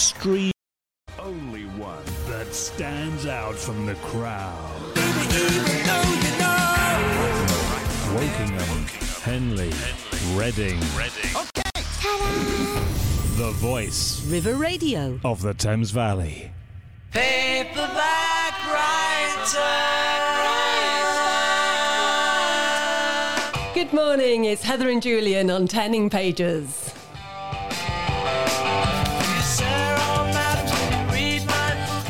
stream. Only one that stands out from the crowd. Wokingham, Henley, Reading. The voice River Radio. of the Thames Valley. Paperback writer. Good morning, it's Heather and Julian on Turning Pages.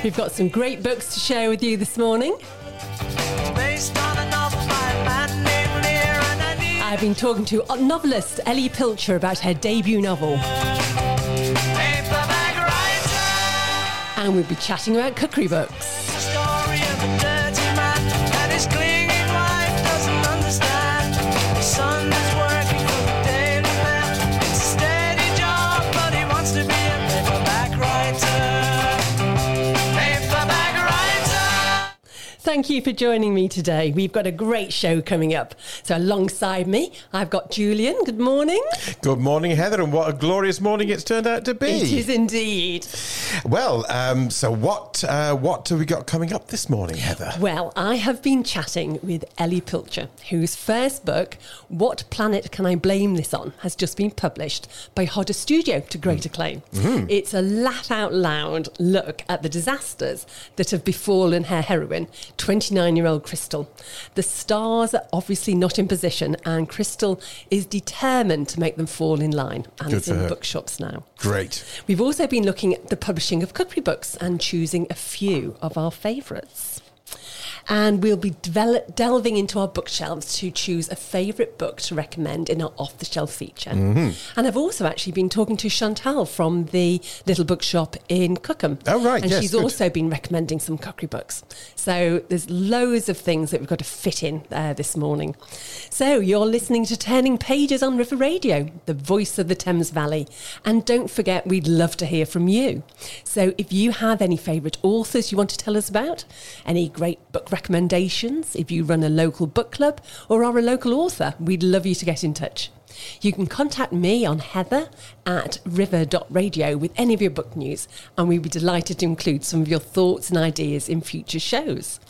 We've got some great books to share with you this morning. based on a novel by a man named Lear, and I need I've been talking to novelist Ellie Pilcher about her debut novel, and we'll be chatting about cookery books. Thank you for joining me today. We've got a great show coming up. So, alongside me, I've got Julian. Good morning. Good morning, Heather, and what a glorious morning it's turned out to be. It is indeed. Well, um, so what uh, what have we got coming up this morning, Heather? Well, I have been chatting with Ellie Pilcher, whose first book, What Planet Can I Blame This On, has just been published by Hodder Studio to great acclaim. It's a laugh out loud look at the disasters that have befallen her heroine, 29 year old Crystal. The stars are obviously not in position, and Crystal is determined to make them fall in line. And Good it's in her. bookshops now. Great. We've also been looking at the publishing of cookery books and choosing a few of our favourites. And we'll be develop, delving into our bookshelves to choose a favourite book to recommend in our off the shelf feature. Mm-hmm. And I've also actually been talking to Chantal from the little bookshop in Cookham. Oh, right, And yes, she's good. also been recommending some cookery books. So there's loads of things that we've got to fit in uh, this morning. So you're listening to Turning Pages on River Radio, the voice of the Thames Valley. And don't forget, we'd love to hear from you. So if you have any favourite authors you want to tell us about, any great book recommendations, if you run a local book club or are a local author, we'd love you to get in touch. You can contact me on heather at river.radio with any of your book news, and we'd be delighted to include some of your thoughts and ideas in future shows.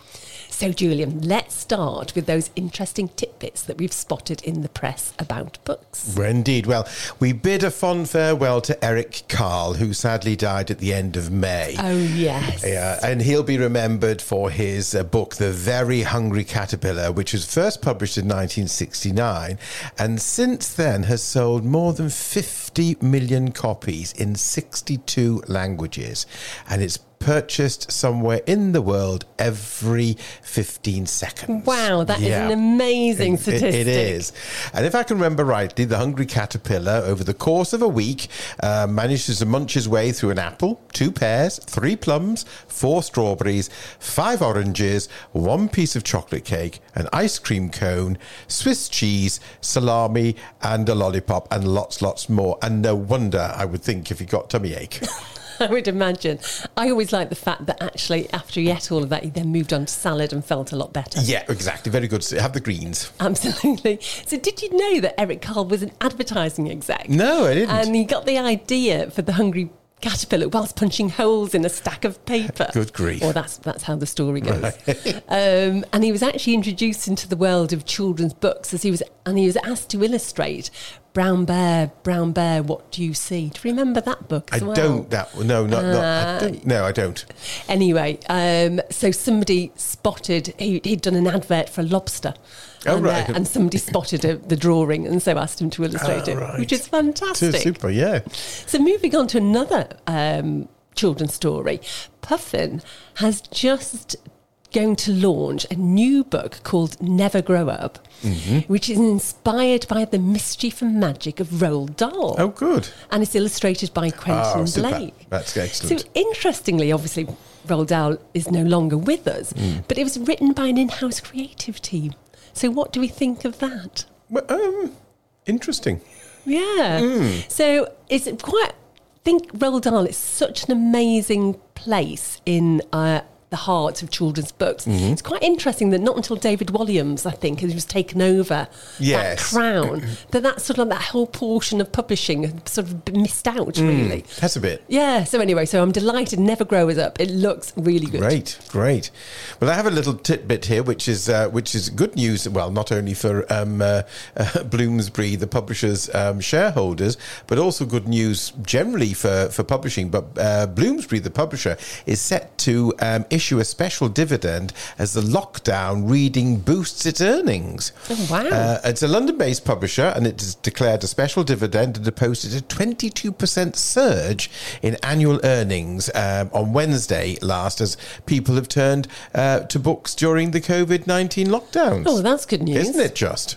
So, Julian, let's start with those interesting tidbits that we've spotted in the press about books. Well, Indeed. Well, we bid a fond farewell to Eric Carle, who sadly died at the end of May. Oh, yes. Yeah, and he'll be remembered for his uh, book, The Very Hungry Caterpillar, which was first published in 1969 and since then has sold more than 50 million copies in 62 languages. And it's purchased somewhere in the world every 15 seconds. Wow, that is Yeah. an amazing It- statistic. it is. And if I can remember rightly, the hungry caterpillar, over the course of a week, uh, manages to munch his way through an apple, two pears, three plums, four strawberries, five oranges, one piece of chocolate cake, an ice cream cone, Swiss cheese, salami, and a lollipop, and lots, lots more. And no wonder, I would think, if he got tummy ache. I would imagine. I always like the fact that actually, after he ate all of that, he then moved on to salad and felt a lot better. yeah, exactly. Very good. Have the greens. Absolutely. So, did you know that Eric Carle was an advertising exec? No, I didn't. And he got the idea for the hungry caterpillar whilst punching holes in a stack of paper. Good grief. Or that's that's how the story goes. um, and he was actually introduced into the world of children's books as he was, and he was asked to illustrate Brown Bear, Brown Bear, What Do You See? Do you remember that book? I well? don't. That no, not, not I Uh, don't, no, I don't. Anyway, um, so somebody spotted he, he'd done an advert for a lobster. Oh, and, uh, and somebody spotted a, the drawing and so asked him to illustrate Oh, it, right. which is fantastic. Super, yeah. So moving on to another um, children's story, Puffin has just going to launch a new book called Never Grow Up, Mm-hmm. which is inspired by the mischief and magic of Roald Dahl. Oh, good. And it's illustrated by Quentin Oh. Blake. That's excellent. So interestingly, obviously, Roald Dahl is no longer with us, Mm. but it was written by an in-house creative team. So what do we think of that? Well, um, interesting. Yeah. Mm. So it's quite. I think Roald Dahl is such an amazing place in uh, the heart of children's books. Mm-hmm. It's quite interesting that not until David Walliams, I think, has taken over Yes. that crown, that that sort of that whole portion of publishing sort of missed out, Mm. really. That's a bit. Yeah, so anyway, so I'm delighted Never Grow Us Up. It looks really good. Great, great. Well, I have a little tidbit here, which is uh, which is good news. Well, not only for um, uh, uh, Bloomsbury, the publisher's um, shareholders, but also good news generally for for publishing. But uh, Bloomsbury, the publisher, is set to um, issue a special dividend as the lockdown reading boosts its earnings. Oh, wow. Uh, it's a London-based publisher, and it has declared a special dividend and posted a 22% surge in annual earnings um, on Wednesday last, as people have turned uh, to books during the COVID 19 lockdowns. Oh, that's good news. Isn't it just?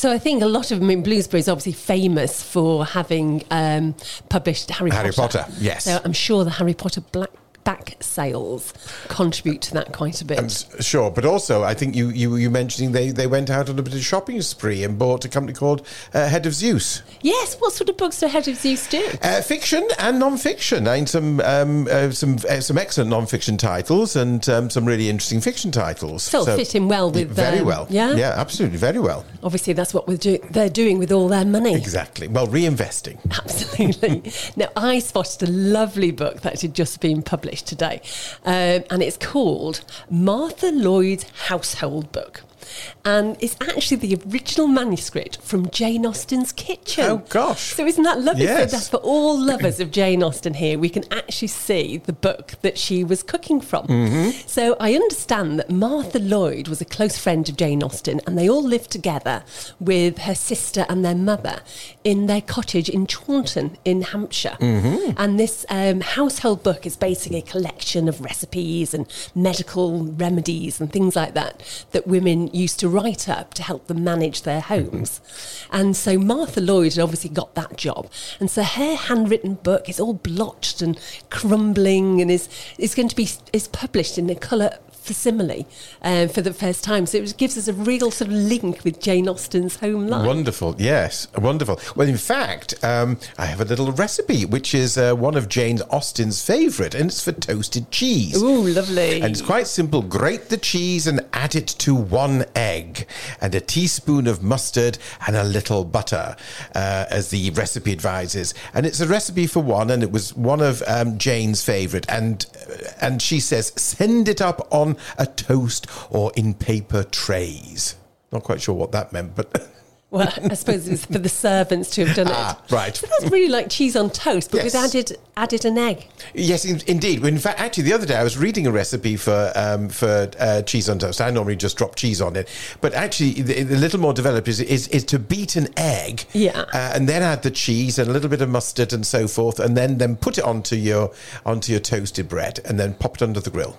So I think a lot of I mean, Bloomsbury is obviously famous for having um, published Harry, Harry Potter. Potter, yes. So I'm sure the Harry Potter black back sales contribute to that quite a bit. Sure, but also I think you you you mentioning they they went out on a bit of shopping spree and bought a company called uh, Head of Zeus. yes, what sort of books do Head of Zeus do? Uh, fiction and non-fiction. Mean, some um, uh, some uh, some excellent non-fiction titles and um, some really interesting fiction titles. So it'll fit in well with, very um, well. yeah? yeah, absolutely, very well. Obviously, that's what we're do- they're doing with all their money. Exactly. Well, reinvesting. Absolutely. now, I spotted a lovely book that had just been published today, um, and it's called Martha Lloyd's Household Book. And it's actually the original manuscript from Jane Austen's kitchen. Oh, gosh. So isn't that lovely? So Yes. that's for all lovers of Jane Austen here. We can actually see the book that she was cooking from. Mm-hmm. So I understand that Martha Lloyd was a close friend of Jane Austen, and they all lived together with her sister and their mother in their cottage in Chawton in Hampshire. Mm-hmm. And this um, household book is basically a collection of recipes and medical remedies and things like that that women used to write up to help them manage their mm-hmm. homes. And so Martha Lloyd had obviously got that job. And so her handwritten book is all blotched and crumbling and is, is going to be is published in a colour facsimile uh, for the first time. So it gives us a real sort of link with Jane Austen's home life. Wonderful, yes, wonderful. Well, in fact, um, I have a little recipe which is uh, one of Jane Austen's favourite, and it's for toasted cheese. Ooh, lovely. And it's quite simple. Grate the cheese and add it to one egg, and a teaspoon of mustard and a little butter, uh, as the recipe advises. And it's a recipe for one, and it was one of um, Jane's favourite. And uh, and she says, send it up on a toast or in paper trays. Not quite sure what that meant, but. Well, I suppose it was for the servants to have done it. Ah, right. So that's really like cheese on toast, but Yes. added added an egg. Yes, in, indeed. In fact, actually, the other day I was reading a recipe for um, for uh, cheese on toast. I normally just drop cheese on it, but actually, the, the little more developed is, is is to beat an egg, Yeah. uh, and then add the cheese and a little bit of mustard and so forth, and then then put it onto your onto your toasted bread, and then pop it under the grill.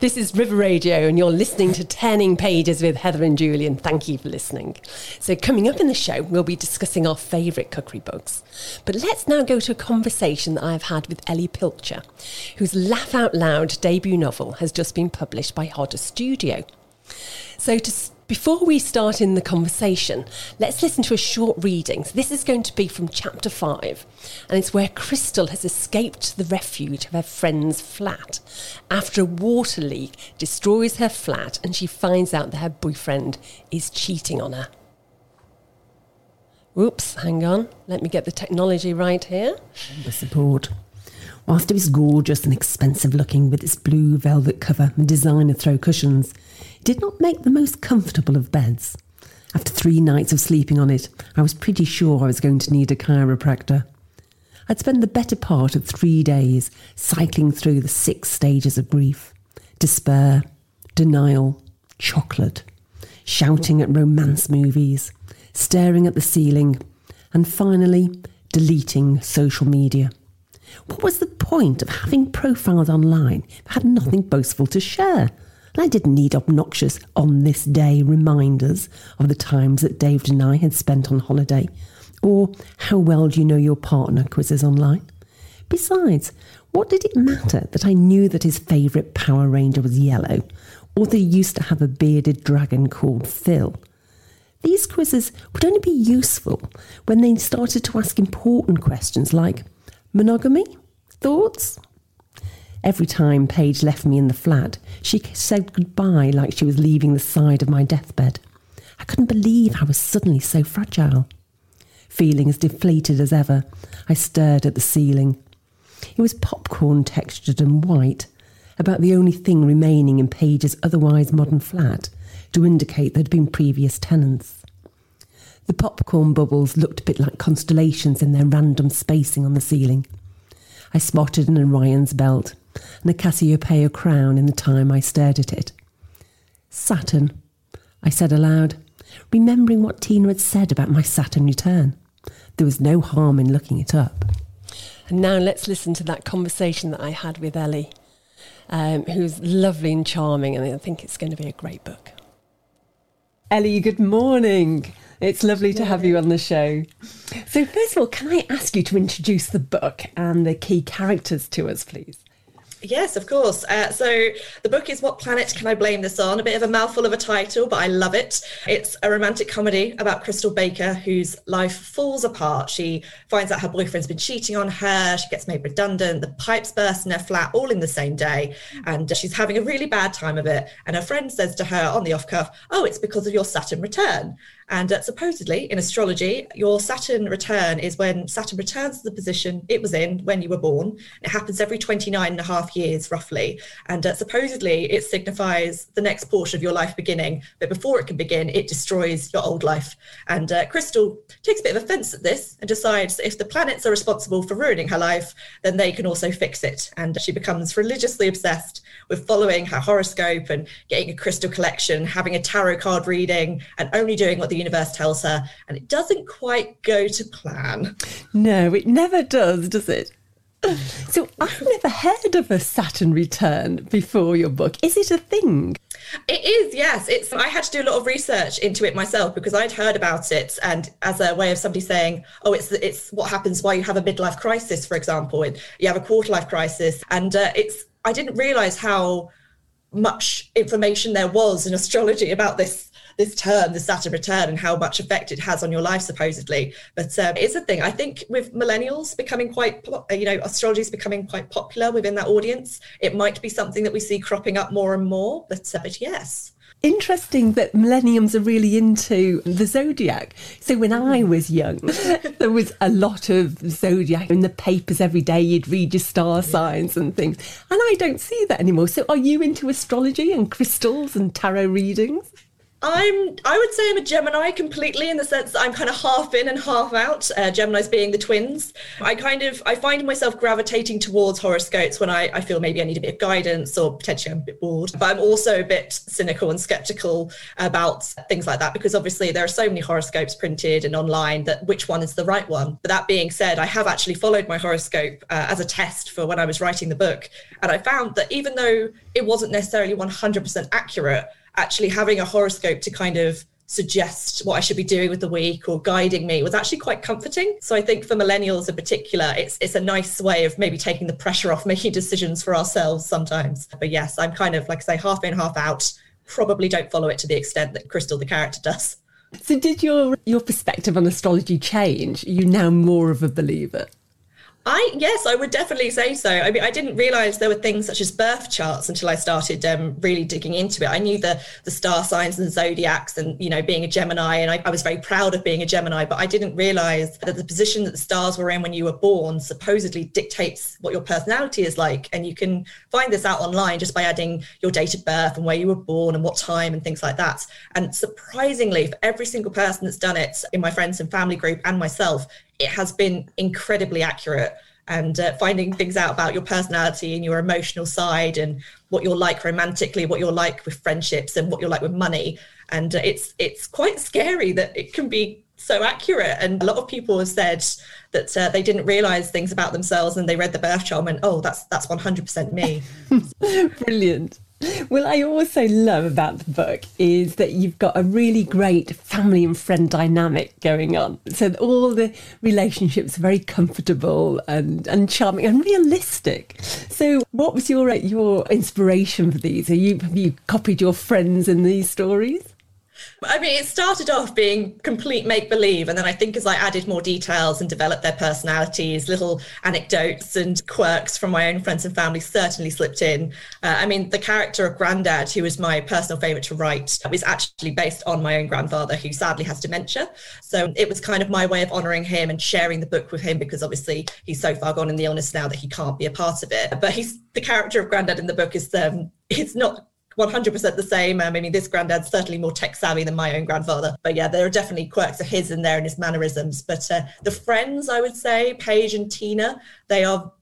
This is River Radio, and you're listening to Turning Pages with Heather and Julian. Thank you for listening. So, coming up in the show, we'll be discussing our favourite cookery books. But let's now go to a conversation that I've had with Ellie Pilcher, whose Laugh Out Loud debut novel has just been published by Hodder Studio. So, to, before we start in the conversation, let's listen to a short reading. So this is going to be from chapter five, and it's where Crystal has escaped the refuge of her friend's flat after a water leak destroys her flat and she finds out that her boyfriend is cheating on her. Oops, hang on. Let me get the technology right here. the support. Whilst it was gorgeous and expensive looking with its blue velvet cover and designer throw cushions, did not make the most comfortable of beds. After three nights of sleeping on it, I was pretty sure I was going to need a chiropractor. I'd spent the better part of three days cycling through the six stages of grief despair, denial, chocolate, shouting at romance movies, staring at the ceiling, and finally deleting social media. What was the point of having profiles online if I had nothing boastful to share? I didn't need obnoxious on this day reminders of the times that Dave and I had spent on holiday, or how well do you know your partner quizzes online. Besides, what did it matter that I knew that his favourite Power Ranger was yellow, or that he used to have a bearded dragon called Phil? These quizzes would only be useful when they started to ask important questions like monogamy, thoughts. Every time Paige left me in the flat, she said goodbye like she was leaving the side of my deathbed. I couldn't believe I was suddenly so fragile. Feeling as deflated as ever, I stared at the ceiling. It was popcorn textured and white, about the only thing remaining in Paige's otherwise modern flat to indicate there'd been previous tenants. The popcorn bubbles looked a bit like constellations in their random spacing on the ceiling. I spotted an Orion's belt and a Cassiopeia crown in the time I stared at it. Saturn, I said aloud, remembering what Tina had said about my Saturn return. There was no harm in looking it up. And now let's listen to that conversation that I had with Ellie, um, who's lovely and charming, and I think it's going to be a great book. Ellie, good morning. It's lovely to have you on the show. So, first of all, can I ask you to introduce the book and the key characters to us, please? Yes, of course. Uh, so the book is What Planet Can I Blame This On? A bit of a mouthful of a title, but I love it. It's a romantic comedy about Crystal Baker, whose life falls apart. She finds out her boyfriend's been cheating on her. She gets made redundant. The pipes burst in her flat all in the same day. And she's having a really bad time of it. And her friend says to her on the off cuff, Oh, it's because of your Saturn return. And uh, supposedly in astrology, your Saturn return is when Saturn returns to the position it was in when you were born. It happens every 29 and a half years, roughly. And uh, supposedly it signifies the next portion of your life beginning. But before it can begin, it destroys your old life. And uh, Crystal takes a bit of offense at this and decides that if the planets are responsible for ruining her life, then they can also fix it. And she becomes religiously obsessed with following her horoscope and getting a crystal collection, having a tarot card reading, and only doing what the universe tells her, and it doesn't quite go to plan. No, it never does, does it? So I've never heard of a Saturn return before your book. Is it a thing? It is, yes. It's. I had to do a lot of research into it myself because I'd heard about it, and as a way of somebody saying, "Oh, it's it's what happens while you have a midlife crisis, for example, and you have a quarter life crisis," and uh, it's. I didn't realize how much information there was in astrology about this this term, the Saturn return, and how much effect it has on your life, supposedly. But um, it's a thing. I think with millennials becoming quite, you know, astrology is becoming quite popular within that audience. It might be something that we see cropping up more and more. But, uh, but yes. Interesting that millenniums are really into the zodiac. So when I mm-hmm. was young, there was a lot of zodiac in the papers every day. You'd read your star signs and things. And I don't see that anymore. So are you into astrology and crystals and tarot readings? I'm I would say I'm a Gemini completely in the sense that I'm kind of half in and half out. Uh, Gemini's being the twins. I kind of I find myself gravitating towards horoscopes when I, I feel maybe I need a bit of guidance or potentially I'm a bit bored. But I'm also a bit cynical and skeptical about things like that because obviously there are so many horoscopes printed and online that which one is the right one. But that being said, I have actually followed my horoscope uh, as a test for when I was writing the book, and I found that even though it wasn't necessarily 100% accurate actually having a horoscope to kind of suggest what I should be doing with the week or guiding me was actually quite comforting. So I think for millennials in particular, it's it's a nice way of maybe taking the pressure off making decisions for ourselves sometimes. But yes, I'm kind of like I say, half in, half out. Probably don't follow it to the extent that Crystal the character does. So did your your perspective on astrology change? Are you now more of a believer? I yes, I would definitely say so. I mean, I didn't realize there were things such as birth charts until I started um, really digging into it. I knew the the star signs and zodiacs, and you know, being a Gemini, and I, I was very proud of being a Gemini. But I didn't realize that the position that the stars were in when you were born supposedly dictates what your personality is like. And you can find this out online just by adding your date of birth and where you were born and what time and things like that. And surprisingly, for every single person that's done it in my friends and family group and myself, it has been incredibly accurate and uh, finding things out about your personality and your emotional side and what you're like romantically what you're like with friendships and what you're like with money. And uh, it's it's quite scary that it can be so accurate. And a lot of people have said that uh, they didn't realize things about themselves and they read the birth chart and went oh that's that's 100% me. Brilliant. Well, I also love about the book is that you've got a really great family and friend dynamic going on. So all the relationships are very comfortable and, and charming and realistic. So, what was your your inspiration for these? Are you have you copied your friends in these stories? I mean, it started off being complete make believe. And then I think as I added more details and developed their personalities, little anecdotes and quirks from my own friends and family certainly slipped in. Uh, I mean, the character of Grandad, who was my personal favorite to write, was actually based on my own grandfather, who sadly has dementia. So it was kind of my way of honoring him and sharing the book with him because obviously he's so far gone in the illness now that he can't be a part of it. But he's the character of Grandad in the book is um, it's not 100% the same. Um, I mean, this granddad's certainly more tech savvy than my own grandfather. But yeah, there are definitely quirks of his in there and his mannerisms. But uh, the friends, I would say, Paige and Tina, they are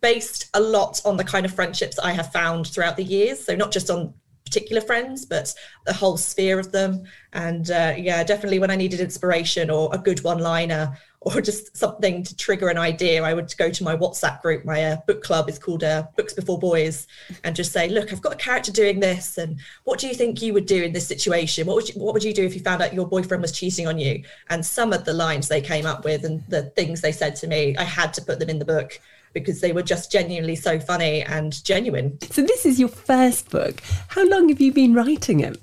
based a lot on the kind of friendships I have found throughout the years. So not just on particular friends, but the whole sphere of them. And uh, yeah, definitely when I needed inspiration or a good one liner or just something to trigger an idea, I would go to my WhatsApp group. My uh, book club is called uh, Books Before Boys, and just say, "Look, I've got a character doing this, and what do you think you would do in this situation? What would you, what would you do if you found out your boyfriend was cheating on you?" And some of the lines they came up with and the things they said to me, I had to put them in the book because they were just genuinely so funny and genuine. So this is your first book. How long have you been writing it?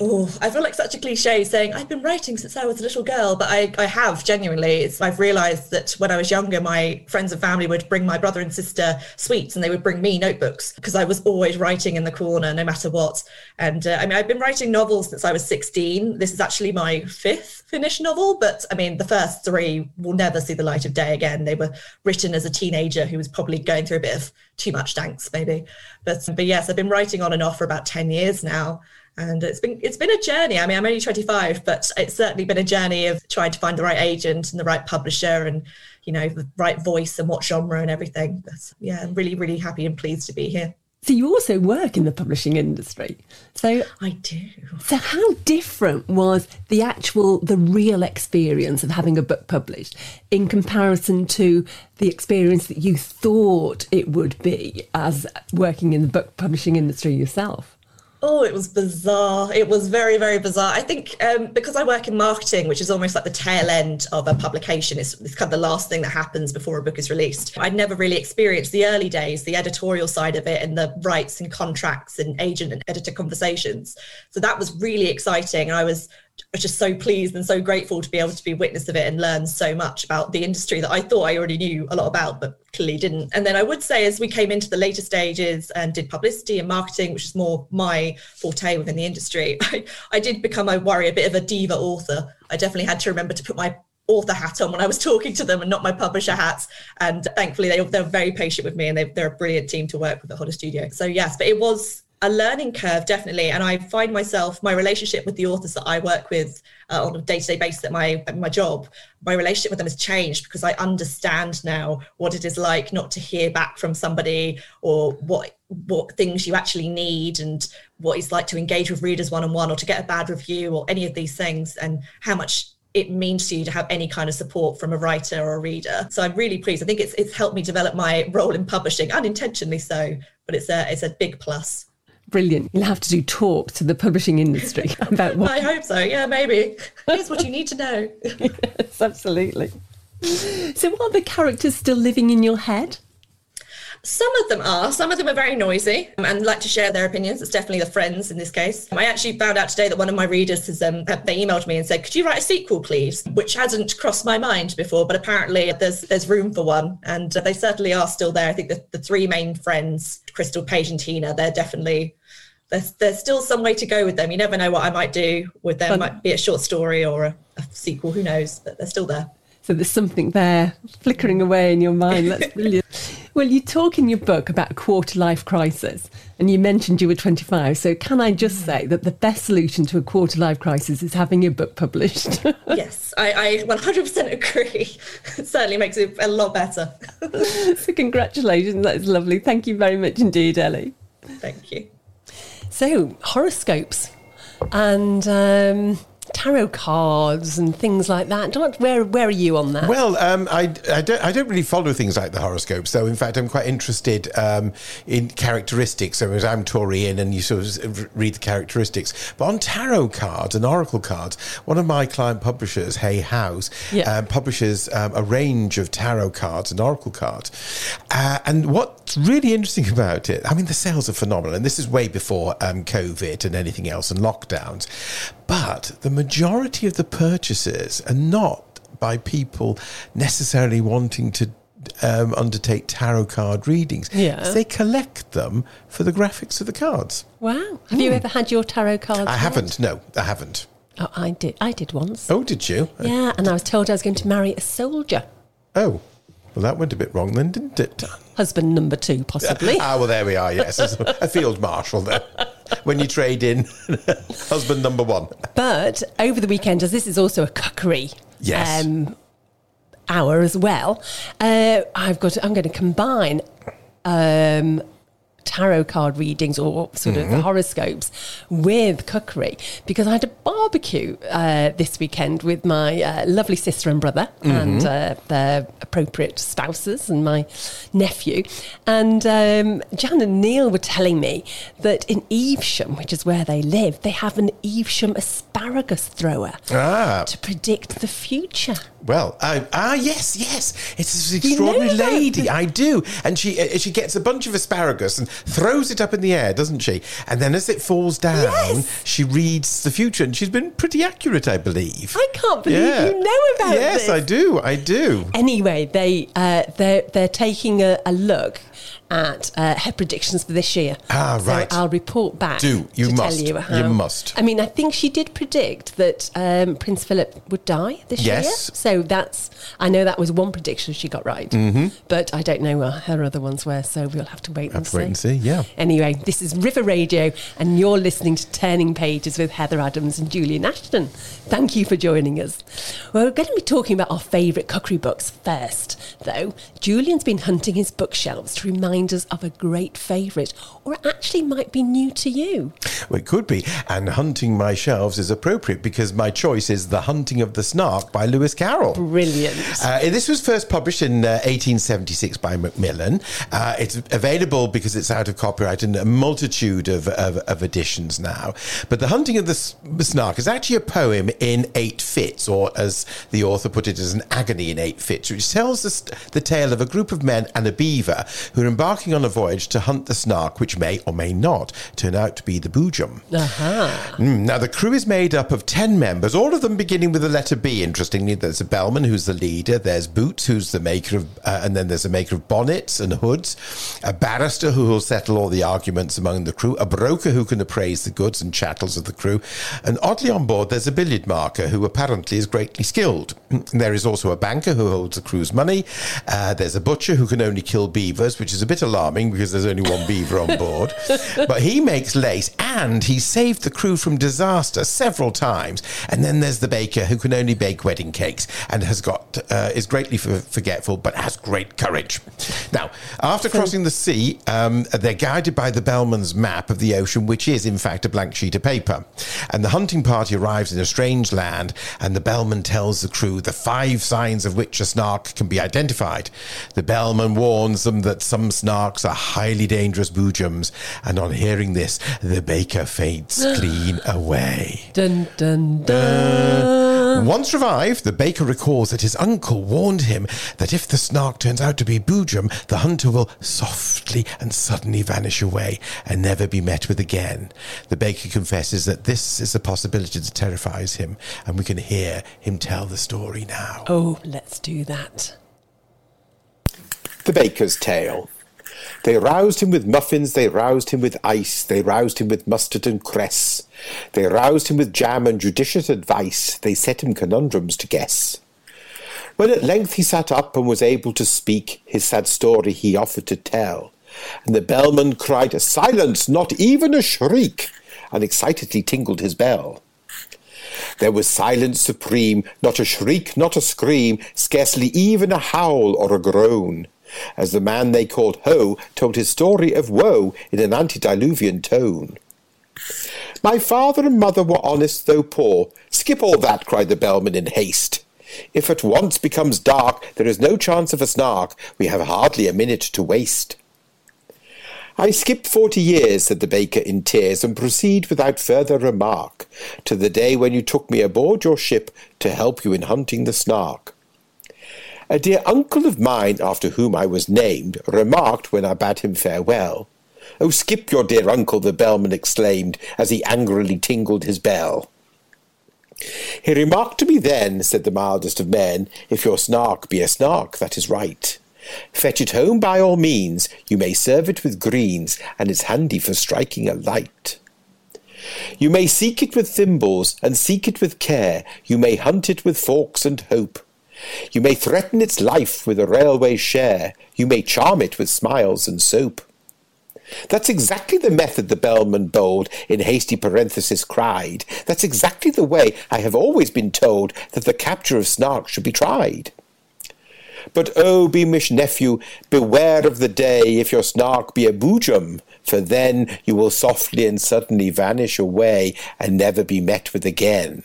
Oh, I feel like such a cliche saying I've been writing since I was a little girl, but I, I have genuinely. It's, I've realised that when I was younger, my friends and family would bring my brother and sister sweets, and they would bring me notebooks because I was always writing in the corner, no matter what. And uh, I mean, I've been writing novels since I was 16. This is actually my fifth finished novel, but I mean, the first three will never see the light of day again. They were written as a teenager who was probably going through a bit of too much danks, maybe. But but yes, I've been writing on and off for about 10 years now and it's been it's been a journey. I mean, I'm only 25, but it's certainly been a journey of trying to find the right agent and the right publisher and you know the right voice and what genre and everything. But yeah, I'm really really happy and pleased to be here. So you also work in the publishing industry. So I do. So how different was the actual the real experience of having a book published in comparison to the experience that you thought it would be as working in the book publishing industry yourself? Oh, it was bizarre. It was very, very bizarre. I think um, because I work in marketing, which is almost like the tail end of a publication, it's, it's kind of the last thing that happens before a book is released. I'd never really experienced the early days, the editorial side of it, and the rights and contracts and agent and editor conversations. So that was really exciting. I was was just so pleased and so grateful to be able to be witness of it and learn so much about the industry that I thought I already knew a lot about, but clearly didn't. And then I would say, as we came into the later stages and did publicity and marketing, which is more my forte within the industry, I, I did become, I worry, a bit of a diva author. I definitely had to remember to put my author hat on when I was talking to them and not my publisher hats. And thankfully, they, they're very patient with me and they, they're a brilliant team to work with at Hodder Studio. So, yes, but it was a learning curve definitely and i find myself my relationship with the authors that i work with uh, on a day-to-day basis at my at my job my relationship with them has changed because i understand now what it is like not to hear back from somebody or what what things you actually need and what it's like to engage with readers one-on-one or to get a bad review or any of these things and how much it means to you to have any kind of support from a writer or a reader. So I'm really pleased. I think it's it's helped me develop my role in publishing, unintentionally so, but it's a it's a big plus. Brilliant. You'll have to do talks to the publishing industry about what. I hope so. Yeah, maybe. Here's what you need to know. yes, absolutely. So, are the characters still living in your head? Some of them are. Some of them are very noisy and like to share their opinions. It's definitely the friends in this case. I actually found out today that one of my readers has um, they emailed me and said, "Could you write a sequel, please?" Which hadn't crossed my mind before, but apparently there's there's room for one, and uh, they certainly are still there. I think the, the three main friends, Crystal, Paige, and Tina, they're definitely there's there's still some way to go with them. You never know what I might do with them. It might be a short story or a, a sequel. Who knows? But they're still there. So there's something there flickering away in your mind. That's brilliant. well, you talk in your book about a quarter life crisis, and you mentioned you were 25. So can I just say that the best solution to a quarter life crisis is having your book published? yes, I, I 100% agree. It certainly makes it a lot better. so congratulations. That is lovely. Thank you very much indeed, Ellie. Thank you. So horoscopes. And um, tarot cards and things like that. Don't- Where where are you on that? Well, um, I, I, don't, I don't really follow things like the horoscopes, though. In fact, I'm quite interested um, in characteristics. So, as I'm Taurian, and you sort of read the characteristics. But on tarot cards and oracle cards, one of my client publishers, Hay House, Yeah. um, publishes um, a range of tarot cards and oracle cards. Uh, and what's really interesting about it, I mean, the sales are phenomenal. And this is way before um, COVID and anything else and lockdowns. But the majority of the purchases are not by people necessarily wanting to um, undertake tarot card readings. Yeah. They collect them for the graphics of the cards. wow. Have you ever had your tarot cards? I haven't. No, I haven't. Oh, I did. I did once. Oh, did you? Yeah, and I was told I was going to marry a soldier. Oh, well, that went a bit wrong then, didn't it? Husband number two, possibly. ah, well, there we are. Yes, a field marshal there. When you trade in husband number one. But over the weekend, as this is also a cookery Yes. um, hour as well, uh, I've got. I'm going to combine um, tarot card readings or sort Mm-hmm. of horoscopes with cookery because I had a barbecue uh, this weekend with my uh, lovely sister and brother and Mm-hmm. uh, their appropriate spouses and my nephew. And um, Jan and Neil were telling me that in Evesham, which is where they live, they have an Evesham asparagus thrower Ah. to predict the future. Well, ah, yes, yes. It's this You know extraordinary lady. I do. And she uh, she gets a bunch of asparagus and throws it up in the air, doesn't she? And then as it falls down, Yes. she reads the future. And she's been pretty accurate, I believe. I can't believe you know about yes, this. Yes, I do. I do. Anyway, they uh, they're they're taking a, a look at uh, her predictions for this year. Ah, So right. I'll report back. Do. You to must. Tell you, You must. I mean, I think she did predict that um, Prince Philip would die this year. Yes. So that's I know that was one prediction she got right, but I don't know what her other ones were. So we'll have to wait and Mm-hmm. To see. wait and see, yeah. Anyway, this is River Radio, and you're listening to Turning Pages with Heather Adams and Julian Ashton. Thank you for joining us. Well, we're going to be talking about our favourite cookery books first, though. Julian's been hunting his bookshelves to remind us of a great favourite, or it actually might be new to you. Well, it could be. And hunting my shelves is appropriate because my choice is The Hunting of the Snark by Lewis Carroll. Brilliant. Uh, this was first published in uh, 1876 by Macmillan. Uh, it's available because it's out of copyright in a multitude of, of, of editions now. But The Hunting of the Snark is actually a poem in eight fits, or as the author put it, as an agony in eight fits, which tells the, the tale of a group of men and a beaver who are embarking on a voyage to hunt the snark, which may or may not turn out to be the boojum. Aha. Mm, now, the crew is made up of 10 members, all of them beginning with the letter B. Interestingly, there's a bellman who's the leader, there's Boots, who's the maker of, uh, and then there's a maker of bonnets and hoods, a barrister who will settle all the arguments among the crew, a broker who can appraise the goods and chattels of the crew, and oddly on board, there's a billiard marker who apparently is greatly skilled. There is also a banker who holds the crew's money, uh, there's a butcher who can only kill beavers, which is a bit alarming because there's only one beaver on board, but he makes lace and he saved the crew from disaster several times. And then there's the baker who can only bake wedding cakes and has got uh, is greatly for- forgetful but has great courage. Now, after crossing the sea, um, they're guided by the bellman's map of the ocean, which is in fact a blank sheet of paper. And the hunting party arrives in a strange land, and the bellman tells the crew the five signs of which a snark can be identified. The bellman warns them that some snarks are highly dangerous boojums, and on hearing this, the baker faints clean away. Dun dun dun. Uh, once revived, the baker recalls that his uncle warned him that if the snark turns out to be Boojum, the hunter will softly and suddenly vanish away and never be met with again. The baker confesses that this is a possibility that terrifies him, and we can hear him tell the story now. Oh, let's do that. The Baker's Tale. They roused him with muffins, they roused him with ice, they roused him with mustard and cress. They roused him with jam and judicious advice, they set him conundrums to guess. When at length he sat up and was able to speak, his sad story he offered to tell. And the bellman cried, Silence, not even a shriek, and excitedly tingled his bell. There was silence supreme, not a shriek, not a scream, scarcely even a howl or a groan, as the man they called Ho told his story of woe in an antediluvian tone. My father and mother were honest though poor. Skip all that, cried the bellman in haste. If at once becomes dark, there is no chance of a snark. We have hardly a minute to waste. I skip forty years, said the baker in tears, and proceed without further remark to the day when you took me aboard your ship to help you in hunting the snark. A dear uncle of mine, after whom I was named, remarked when I bade him farewell. Oh, skip your dear uncle, the bellman exclaimed, as he angrily tingled his bell. He remarked to me then, said the mildest of men, if your snark be a snark, that is right. Fetch it home by all means, you may serve it with greens, and it's handy for striking a light. You may seek it with thimbles, and seek it with care, you may hunt it with forks and hope. You may threaten its life with a railway share, you may charm it with smiles and soap. That's exactly the method the bellman bold in hasty parenthesis cried. That's exactly the way I have always been told that the capture of snark should be tried. But oh, beamish nephew, beware of the day if your snark be a boojum, for then you will softly and suddenly vanish away and never be met with again.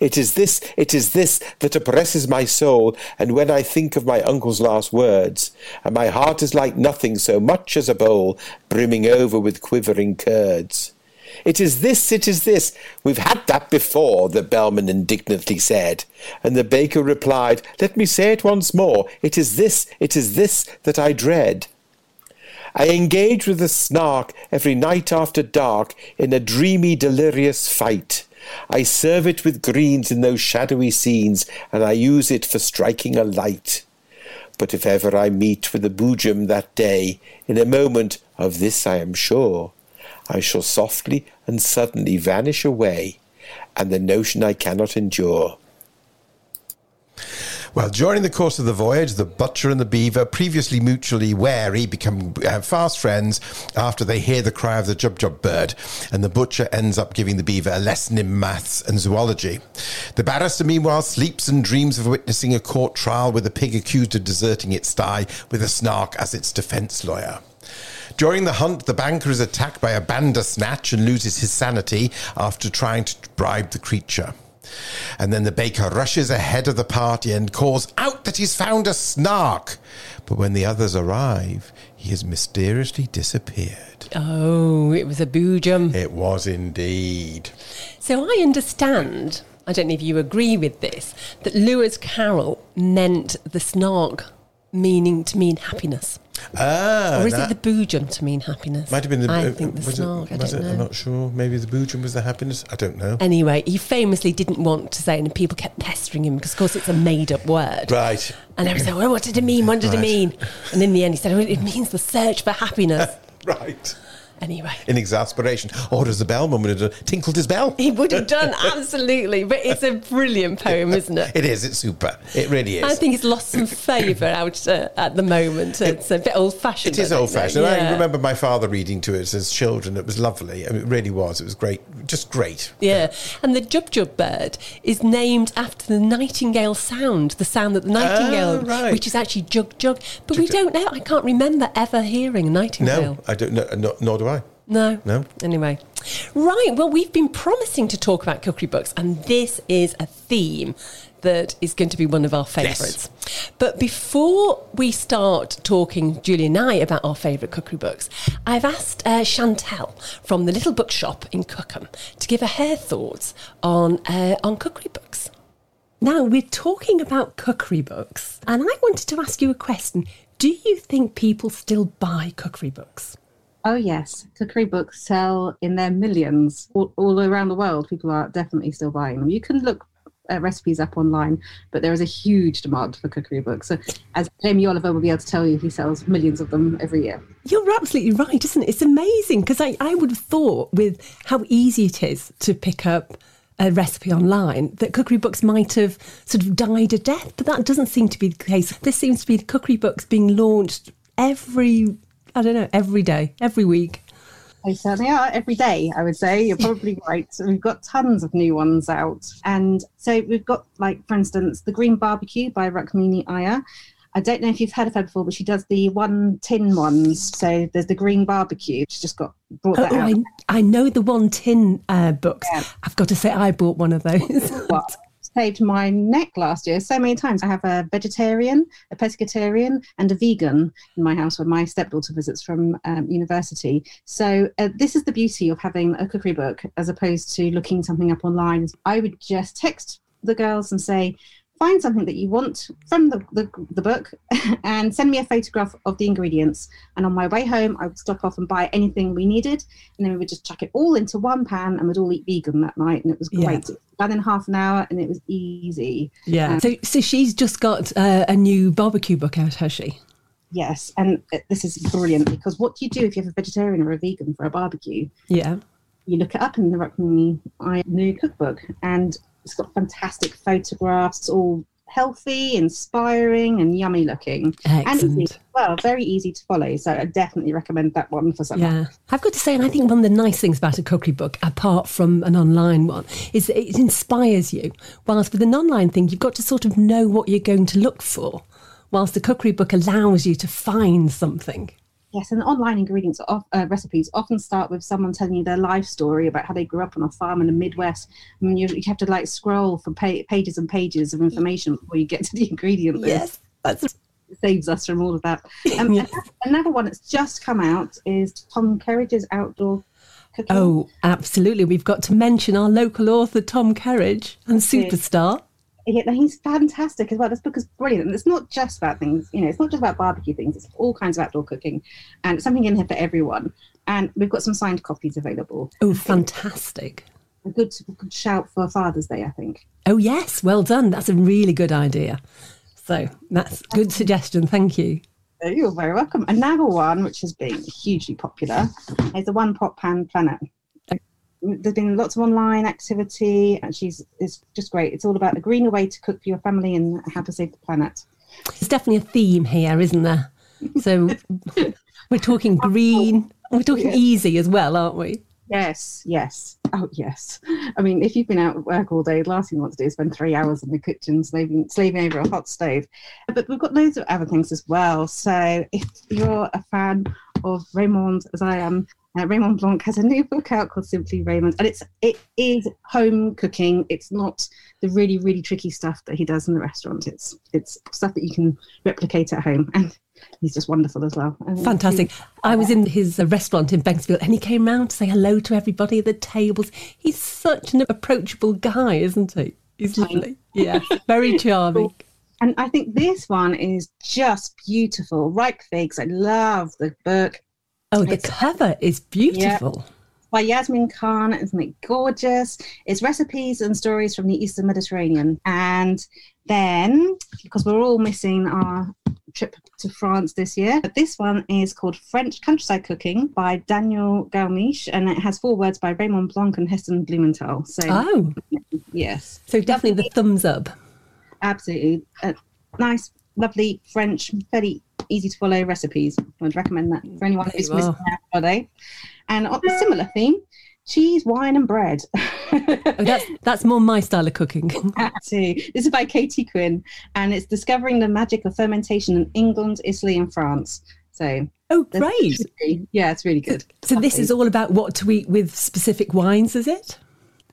It is this, it is this that oppresses my soul, and when I think of my uncle's last words, and my heart is like nothing so much as a bowl brimming over with quivering curds. It is this, it is this. We've had that before, the bellman indignantly said. And the baker replied, Let me say it once more. It is this, it is this that I dread. I engage with the snark every night after dark in a dreamy, delirious fight. I serve it with greens in those shadowy scenes, and I use it for striking a light. But if ever I meet with a boojum that day, in a moment of this I am sure, I shall softly and suddenly vanish away, and the notion I cannot endure. Well, during the course of the voyage, the butcher and the beaver, previously mutually wary, become uh, fast friends after they hear the cry of the jub jub bird, and the butcher ends up giving the beaver a lesson in maths and zoology. The barrister, meanwhile, sleeps and dreams of witnessing a court trial with a pig accused of deserting its sty with a snark as its defense lawyer. During the hunt, the banker is attacked by a bandersnatch and loses his sanity after trying to bribe the creature. And then the baker rushes ahead of the party and calls out that he's found a snark. But when the others arrive, he has mysteriously disappeared. Oh, it was a boojum. It was indeed. So I understand, I don't know if you agree with this, that Lewis Carroll meant the snark meaning to mean happiness. Ah, or is it the boojum to mean happiness? might have been the. I uh, think the was it- I don't know. I'm not sure. Maybe the boojum was the happiness. I don't know. Anyway, he famously didn't want to say it, and people kept pestering him because, of course, it's a made up word. Right. And were saying, well, what did it mean? What did it mean? And in the end, he said, well, it means the search for happiness. Right. Anyway. In exasperation, or as the bellman would have tinkled his bell. He would have done, absolutely. But it's a brilliant poem, isn't it? It is. It's super. It really is. I think it's lost some favour out uh, at the moment. It's a bit old fashioned. It is old fashioned. I remember my father reading to us as children. It was lovely. I mean, it really was. It was great. Just great. Yeah, and the Jub Jub bird is named after the nightingale sound, the sound that the nightingale, Ah, right. which is actually jug jug. But we don't know. I can't remember ever hearing a nightingale. No, I don't know. No, nor do I. No. No. Anyway. Right. Well, we've been promising to talk about cookery books, and this is a theme that is going to be one of our favourites. But before we start talking, Julie and I, about our favourite cookery books, I've asked uh, Chantel from the Little Bookshop in Cookham to give her her thoughts on uh, on cookery books. Now we're talking about cookery books, and I wanted to ask you a question. Do you think people still buy cookery books? Oh yes, cookery books sell in their millions all, all around the world. People are definitely still buying them. You can look uh, recipes up online, but there is a huge demand for cookery books. So, as Jamie Oliver will be able to tell you, he sells millions of them every year. You're absolutely right, isn't it? It's amazing because I, I would have thought with how easy it is to pick up a recipe online that cookery books might have sort of died a death, but that doesn't seem to be the case. This seems to be the cookery books being launched every, I don't know, every day, every week. They certainly are every day, I would say. You're probably right. So we've got tons of new ones out. And so we've got, like, for instance, The Green Barbecue by Rukmini Iyer. I don't know if you've heard of her before, but she does the one tin ones. So there's the Green Barbecue. She's just got brought that oh, out. I, I know the one tin uh, books. Yeah. I've got to say, I bought one of those. what saved my neck last year so many times. I have a vegetarian, a pescatarian, and a vegan in my house when my stepdaughter visits from um, university. So uh, this is the beauty of having a cookery book as opposed to looking something up online. I would just text the girls and say. Find something that you want from the, the, the book and send me a photograph of the ingredients. And on my way home, I would stop off and buy anything we needed. And then we would just chuck it all into one pan and we'd all eat vegan that night. And it was great. Was done in half an hour and it was easy. yeah. So, so she's just got uh, a new barbecue book out, has she? Yes. And uh, this is brilliant because what do you do if you have a vegetarian or a vegan for a barbecue? Yeah. You look it up in the I new cookbook and it's got fantastic photographs, all healthy, inspiring, and yummy looking. And Excellent. easy, well, very easy to follow. So I definitely recommend that one for someone. Yeah, I've got to say, and I think one of the nice things about a cookery book, apart from an online one, is that it inspires you. Whilst with an online thing, you've got to sort of know what you're going to look for. Whilst the cookery book allows you to find something. Yes, and online ingredients of, uh, recipes often start with someone telling you their life story about how they grew up on a farm in the Midwest. I mean, you, you have to like scroll for pa- pages and pages of information before you get to the ingredient list. that's It saves us from all of that. Um, Yes. Another one that's just come out is Tom Kerridge's Outdoor Cooking. oh, absolutely. We've got to mention our local author Tom Kerridge and superstar. Yeah, he's fantastic as well. This book is brilliant. And it's not just about things, you know, it's not just about barbecue things, it's all kinds of outdoor cooking and something in here for everyone. And we've got some signed copies available. Oh, fantastic. A good, good shout for Father's Day, I think. Oh yes, well done. That's a really good idea. So that's good suggestion. Thank you. Oh, you're very welcome. Another one, which has been hugely popular, is the One Pot Pan Planet. There's been lots of online activity, and she's it's just great. It's all about a greener way to cook for your family and how to save the planet. There's definitely a theme here, isn't there? So we're talking green. We're talking easy as well, aren't we? Yes, yes. Oh, yes. I mean, if you've been out at work all day, the last thing you want to do is spend three hours in the kitchen slaving, slaving over a hot stove. But we've got loads of other things as well. So if you're a fan of Raymond, as I am, uh, Raymond Blanc has a new book out called Simply Raymond, and it's it is home cooking. It's not the really really tricky stuff that he does in the restaurant. It's it's stuff that you can replicate at home, and he's just wonderful as well. And Fantastic. I was in his uh, restaurant in Banksfield and he came round to say hello to everybody at the tables. He's such an approachable guy, isn't he? He's lovely. Yeah, very charming. And I think this one is just beautiful. Ripe Figs. I love the book Oh, the It's- cover is beautiful. by Yasmin Khan. Isn't it gorgeous? It's recipes and stories from the Eastern Mediterranean. And then, because we're all missing our trip to France this year, but this one is called French Countryside Cooking by Daniel Galmiche, and it has four words by Raymond Blanc and Heston Blumenthal. So, Oh, yes. so definitely the thumbs up. absolutely uh, nice, lovely French, fairly easy to follow recipes. I would recommend that for anyone who's missing out holiday. And on a similar theme, cheese, wine, and bread. Oh, that's that's more my style of cooking. Absolutely. This is by Katie Quinn, and it's discovering the magic of fermentation in England, Italy, and France. So, Oh, great. yeah, it's really good. So this is all about what to eat with specific wines, is it?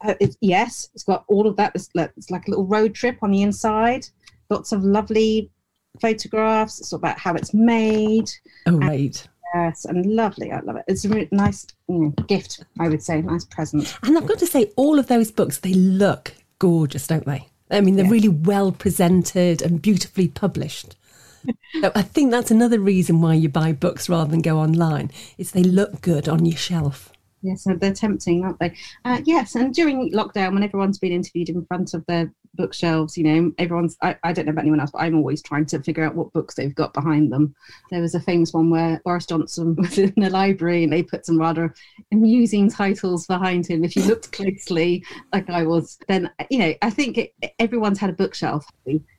Uh, it's, yes, it's got all of that. It's like, it's like a little road trip on the inside. Lots of lovely photographs. It's all about how it's made. Oh, right. Yes, and lovely. I love it. It's a really nice mm, gift, I would say. Nice present. And I've got to say, all of those books, they look gorgeous, don't they? I mean, they're Yeah. really well presented and beautifully published. So I think that's another reason why you buy books rather than go online. Is they look good on your shelf. Yes, so they're tempting, aren't they? Uh, yes, and during lockdown, when everyone's been interviewed in front of their bookshelves, you know, everyone's, I, I don't know about anyone else, but I'm always trying to figure out what books they've got behind them. There was a famous one where Boris Johnson was in the library and they put some rather amusing titles behind him. If you looked closely, like I was, then, you know, I think it, everyone's had a bookshelf.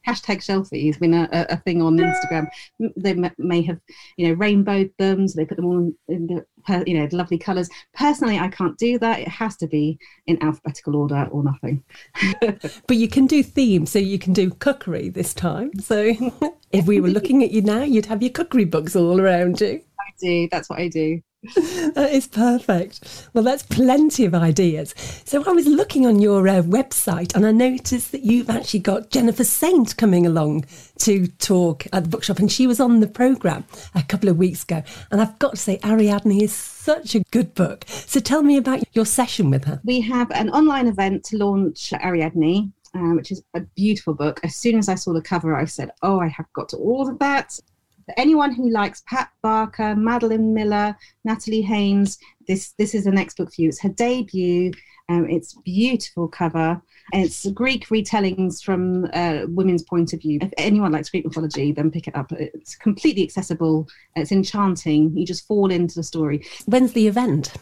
Hashtag shelfie has been a, a thing on Instagram. They may have, you know, rainbowed them, so they put them all in the, per- you know, lovely colours. Personally, I can't do that. It has to be in alphabetical order or nothing. But you can do themes, so you can do cookery this time. So if we were looking at you now, you'd have your cookery books all around you. I do. That's what I do. That is perfect. Well, that's plenty of ideas. So I was looking on your uh, website and I noticed that you've actually got Jennifer Saint coming along to talk at the bookshop, and she was on the programme a couple of weeks ago. And I've got to say, Ariadne is such a good book. So tell me about your session with her. We have an online event to launch Ariadne, uh, which is a beautiful book. As soon as I saw the cover, I said, "Oh, I have got to order that." For anyone who likes Pat Barker, Madeline Miller, Natalie Haynes, this this is the next book for you. It's her debut. Um, it's beautiful cover. And it's Greek retellings from uh, women's point of view. If anyone likes Greek mythology, then pick it up. It's completely accessible. It's enchanting. You just fall into the story. When's the event?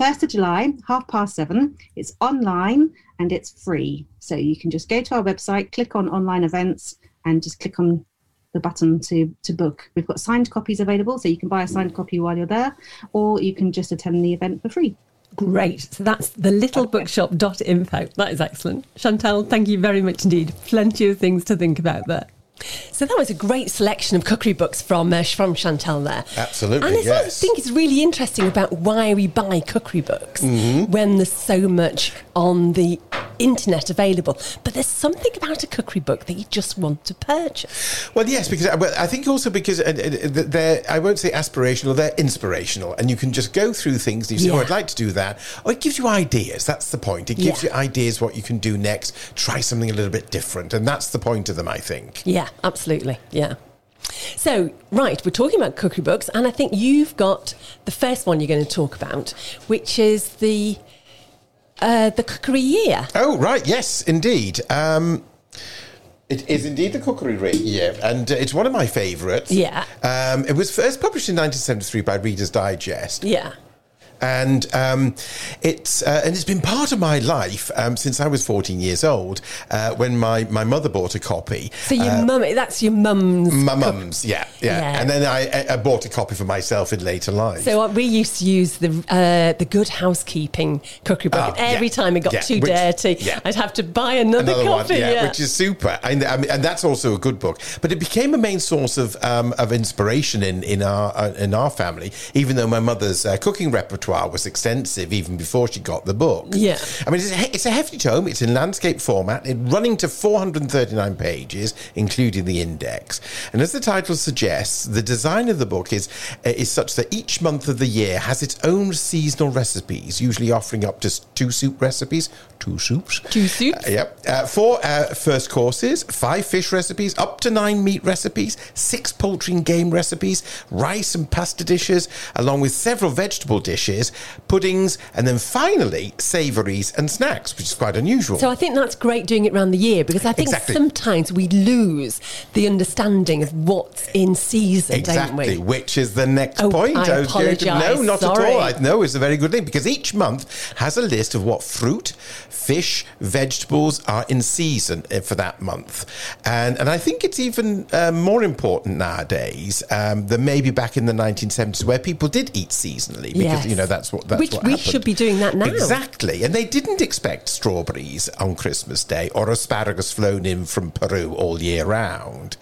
1st of July, half past seven. It's online and it's free. So you can just go to our website, click on online events, and just click on the button to, to book. We've got signed copies available, so you can buy a signed copy while you're there, or you can just attend the event for free. Great. So that's the littlebookshop.info. That is excellent. Chantal, thank you very much indeed. Plenty of things to think about there. So that was a great selection of cookery books from uh, from Chantal there. Absolutely, And I sort of yes. think it's really interesting about why we buy cookery books Mm-hmm. when there's so much on the internet available. But there's something about a cookery book that you just want to purchase. Well, yes, because I, I think also because uh, uh, they're, I won't say aspirational, they're inspirational. And you can just go through things and you say, oh, I'd like to do that. Or it gives you ideas. That's the point. It gives Yeah. you ideas what you can do next. Try something a little bit different. And that's the point of them, I think. Yeah, absolutely. Yeah. So, right, we're talking about cookery books, and I think you've got the first one you're going to talk about, which is the uh, the cookery year. Oh, right. Yes, indeed. Um, it is indeed the cookery rate year, and uh, it's one of my favourites. Yeah. Um, it was first published in 1973 by Reader's Digest. Yeah. And um, it's uh, and it's been part of my life um, since I was 14 years old uh, when my, my mother bought a copy. So your mum, that's your mum's. My mum's, yeah, yeah, Yeah. and then I, I bought a copy for myself in later life. So uh, we used to use the uh, the Good Housekeeping cookery book. And every yeah. time it got Yeah, too which- dirty, yeah. I'd have to buy another, Another one, copy. yeah, yeah. which is super, and, I mean, and that's also a good book. But it became a main source of um, of inspiration in in our uh, in our family. Even though my mother's uh, cooking repertoire was extensive, even before she got the book. Yeah. I mean, it's a, it's a hefty tome. It's in landscape format, it running to 439 pages, including the index. And as the title suggests, the design of the book is uh, is such that each month of the year has its own seasonal recipes, usually offering up to two soup recipes, two soups, Two soups? Uh, yep, uh, four uh, first courses, five fish recipes, up to nine meat recipes, six poultry and game recipes, rice and pasta dishes, along with several vegetable dishes, puddings, and then finally savouries and snacks, which is quite unusual. So I think that's great doing it around the year because I think Exactly. sometimes we lose the understanding of what's in season, Exactly, don't we? which is the next Oh, point. I was going to- apologise, No, not sorry. at all. I know it's a very good thing because each month has a list of what fruit, fish, vegetables are in season eh, for that month, and and I think it's even um, more important nowadays um, than maybe back in the 1970s where people did eat seasonally because Yes. you know know that's what that's Which what we happened. should be doing that now. Exactly, and they didn't expect strawberries on Christmas Day or asparagus flown in from Peru all year round.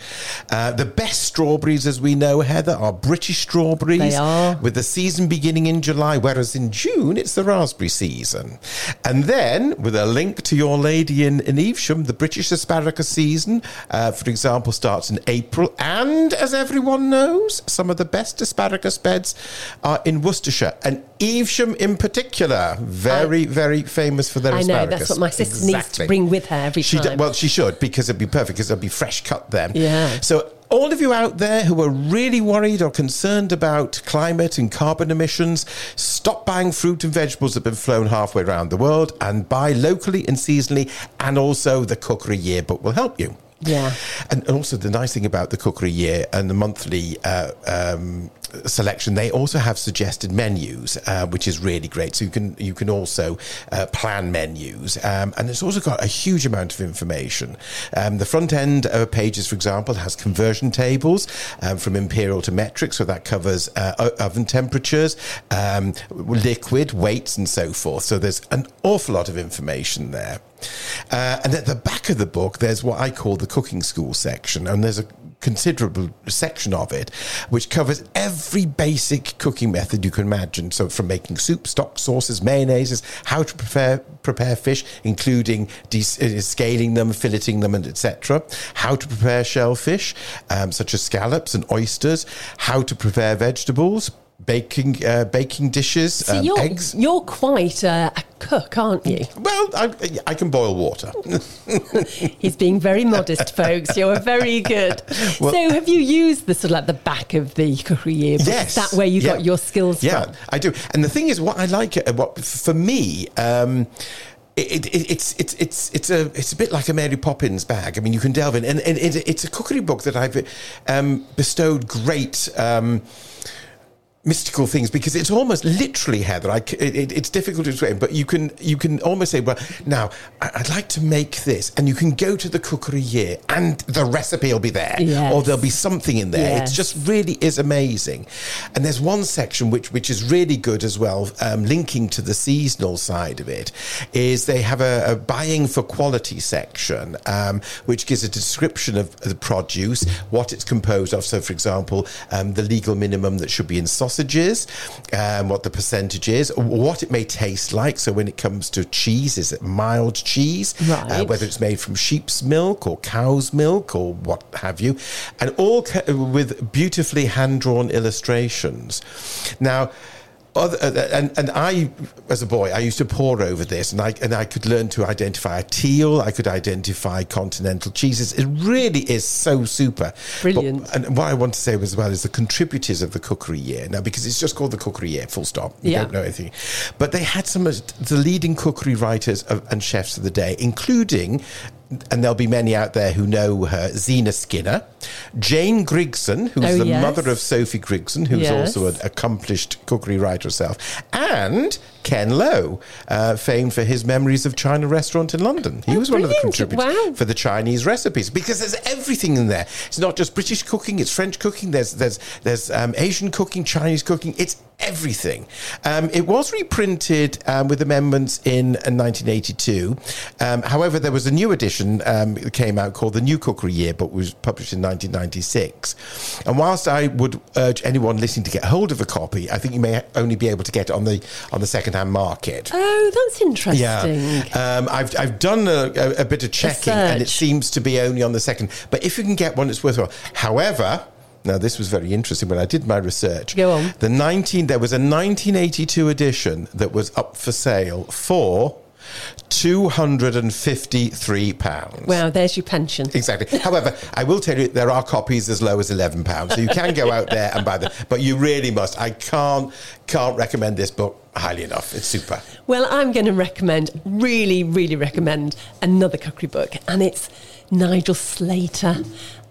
Uh, the best strawberries, as we know, Heather, are British strawberries. They are. with the season beginning in July, whereas in June it's the raspberry season. And then, with a link to your lady in, in Evesham, the British asparagus season, uh, for example, starts in April. And as everyone knows, some of the best asparagus beds are in Worcestershire. And Evesham, in particular, very, very famous for their I know, asparagus. that's what my sister needs to bring with her every she time. well, she should, because it'd be perfect, because it'd be fresh cut then. Yeah. So, all of you out there who are really worried or concerned about climate and carbon emissions, stop buying fruit and vegetables that have been flown halfway around the world and buy locally and seasonally. And also, the Cookery Yearbook will help you. Yeah. And and also, the nice thing about the Cookery Year and the monthly uh, um, selection, they also have suggested menus, uh, which is really great. So you can you can also uh, plan menus, um, and it's also got a huge amount of information. Um, the front end uh, pages, for example, has conversion tables um, from imperial to metric, so that covers uh, oven temperatures, um, liquid weights, and so forth. So there's an awful lot of information there. Uh, and at the back of the book, there's what I call the cooking school section, and there's a considerable section of it which covers every basic cooking method you can imagine. So, from making soup, stock, sauces, mayonnaises, how to prepare prepare fish, including uh, scaling them, filleting them, and etc. How to prepare shellfish, um, such as scallops and oysters. How to prepare vegetables. Baking, uh, baking dishes, So um, you're, eggs. you're quite a, a cook, aren't you? Well, I, I can boil water. He's being very modest, folks. You're very good. Well- so, have you used the sort of like the back of the cookery yearbook? Yes. Is that where you Yeah. got your skills Yeah, from? I do. And the thing is, what I like, uh, what for me. Um, it, it, it's it's it's it's a it's a bit like a Mary Poppins bag. I mean, you can delve in, and, and it, it's a cookery book that I've um, bestowed great um, mystical things because it's almost literally Heather. I it, it- it's difficult to explain, but you can you can almost say, well, now I'd like to make this, and you can go to the cookery year, and the recipe will be there, Yes. or there'll be something in there. Yes. It's just really is amazing. And there's one section which which is really good as well, um, linking to the seasonal side of it, is they have a, a buying for quality section, um, which gives a description of the produce, what it's composed of. So, for example, um, the legal minimum that should be in sausages, um, what the percentage is, what it may taste like. So, when it comes to cheese, is it mild cheese? Uh, whether it's made from sheep's milk or cow's milk or what have you, and all ca- with beautifully hand drawn illustrations. Now, other, uh, and and I, as a boy, I used to pore over this, and I and I could learn to identify a teal. I could identify continental cheeses. It really is so super, Brilliant. But- and what I want to say as well is the contributors of the cookery year. Now, because it's just called the cookery year, full stop. You Yeah. don't know anything, but they had some of the leading cookery writers of, and chefs of the day, including. And there'll be many out there who know her, Zena Skinner, Jane Grigson, who's Oh, the yes. mother of Sophie Grigson, who's Yes. also an accomplished cookery writer herself, and Ken Lo, uh, famed for his memories of China restaurant in London. He Oh, was one of the contributors Wow. for the Chinese recipes because there's everything in there. It's not just British cooking; it's French cooking. There's there's there's um, Asian cooking, Chinese cooking. It's everything. Um, it was reprinted um, with amendments in uh, 1982. Um, however, there was a new edition um, that came out called the New Cookery Yearbook, which was published in 1996. And whilst I would urge anyone listening to get hold of a copy, I think you may only be able to get it on the on the second-hand market. Oh, that's interesting. Yeah, um, I've I've done a, a, a bit of checking, and it seems to be only on the second. But if you can get one, it's worthwhile. However. Now this was very interesting when I did my research. Go on. The 19 there was a 1982 edition that was up for sale for 253 pounds. Well, there's your pension. Exactly. However, I will tell you there are copies as low as eleven pounds, so you can go out there and buy them. But you really must. I can't can't recommend this book highly enough. It's super. Well, I'm going to recommend, really, really recommend another cookery book, and it's Nigel Slater.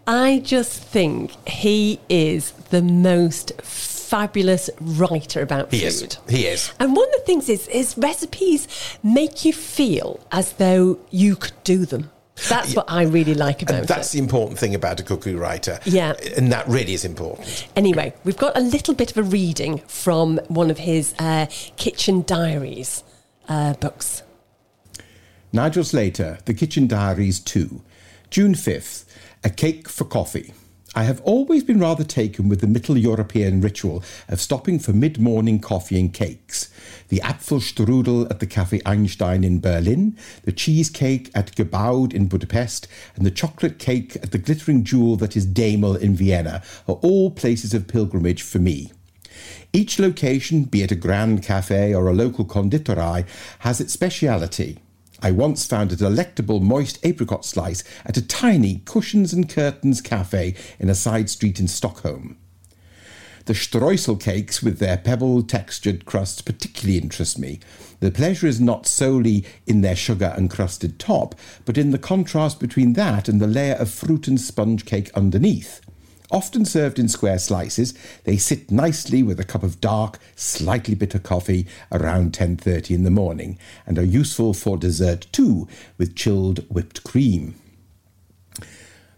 I just think he is the most fabulous writer about He food. is. He is. And one of the things is his recipes make you feel as though you could do them. That's what I really like about And that's it. the important thing about a cookery writer. Yeah. And that really is important. Anyway, we've got a little bit of a reading from one of his uh, kitchen diaries uh, books. Nigel Slater, The Kitchen Diaries 2, June 5th, A Cake for Coffee. I have always been rather taken with the Middle European ritual of stopping for mid morning coffee and cakes. The Apfelstrudel at the Café Einstein in Berlin, the cheesecake at Gerbeaud in Budapest, and the chocolate cake at the glittering jewel that is Demel in Vienna are all places of pilgrimage for me. Each location, be it a grand cafe or a local conditorei, has its speciality. I once found a delectable moist apricot slice at a tiny cushions and curtains cafe in a side street in Stockholm. The streusel cakes with their pebble textured crusts particularly interest me. The pleasure is not solely in their sugar encrusted top, but in the contrast between that and the layer of fruit and sponge cake underneath. Often served in square slices, they sit nicely with a cup of dark, slightly bitter coffee around 10:30 in the morning and are useful for dessert too with chilled whipped cream.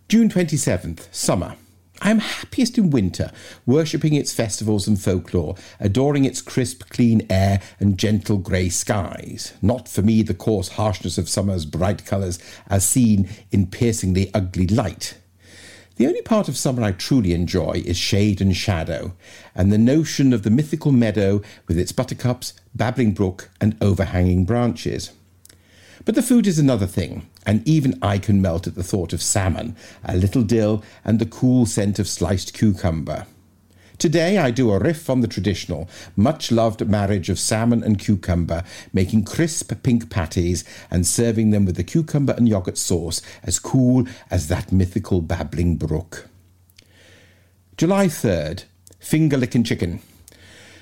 June 27th, summer. I am happiest in winter, worshipping its festivals and folklore, adoring its crisp, clean air and gentle grey skies. Not for me the coarse harshness of summer's bright colours as seen in piercingly ugly light. The only part of summer I truly enjoy is shade and shadow, and the notion of the mythical meadow with its buttercups, babbling brook, and overhanging branches. But the food is another thing, and even I can melt at the thought of salmon, a little dill, and the cool scent of sliced cucumber. Today I do a riff on the traditional, much loved marriage of salmon and cucumber, making crisp pink patties and serving them with the cucumber and yoghurt sauce as cool as that mythical babbling brook. July 3rd, finger licking chicken.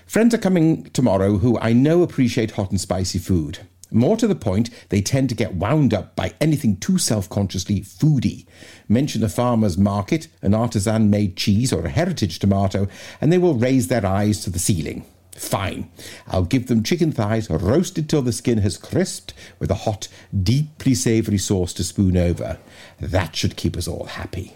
Friends are coming tomorrow who I know appreciate hot and spicy food. More to the point, they tend to get wound up by anything too self consciously foodie. Mention a farmer's market, an artisan made cheese, or a heritage tomato, and they will raise their eyes to the ceiling. Fine. I'll give them chicken thighs roasted till the skin has crisped with a hot, deeply savoury sauce to spoon over. That should keep us all happy.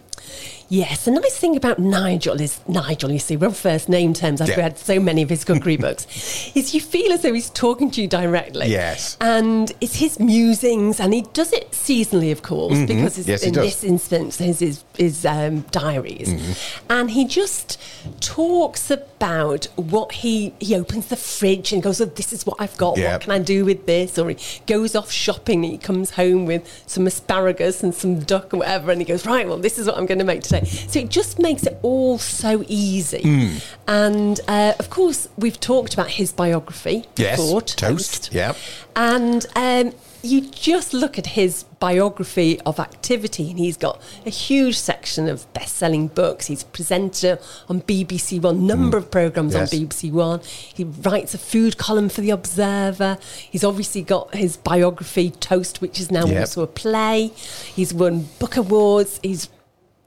Yes, the nice thing about Nigel is Nigel, you see, we're on first name terms. I've Yeah. read so many of his cookery books. Is you feel as though he's talking to you directly. Yes. And it's his musings, and he does it seasonally, of course, because it's, Mm-hmm. Yes, in this instance, his his, his um, diaries, Mm-hmm. and he just talks about what he he opens the fridge and goes, "Oh, this is what I've got. Yeah. What can I do with this?" Or he goes off shopping and he comes home with some asparagus and some duck or whatever, and he goes, "Right, well, this is what I'm going to make today." So it just makes it all so easy. Hmm. And uh, of course, we've talked about his biography Yes, before, Toast, yeah. and um, you just look at his biography of activity, and he's got a huge section of best-selling books. He's a presenter on BBC One, number of programs Hmm. Yes. on BBC One. He writes a food column for the Observer. He's obviously got his biography Toast, which is now Yep. also a play. He's won book awards. He's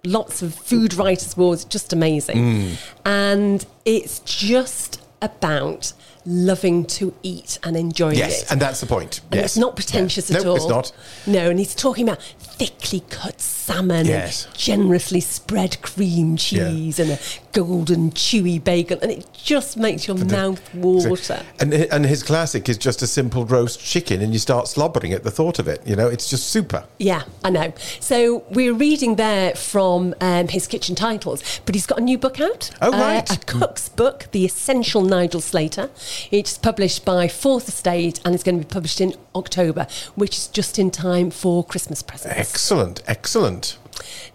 lots of food writers awards just amazing Hmm. and it's just about loving to eat and enjoying Yes, it and that's the point. and yes. it's not pretentious Yeah. at no, all. it's not. No, and he's talking about thickly cut salmon, Yes. and generously spread cream cheese, and a golden chewy bagel, and it just makes your mouth water. And and his classic is just a simple roast chicken, and you start slobbering at the thought of it. You know, it's just super. Yeah, I know. So we're reading there from um, his kitchen titles, but he's got a new book out. Oh, right. a cook's book, The Essential Nigel Slater. It's published by Fourth Estate and it's going to be published in October, which is just in time for Christmas presents. Excellent, excellent.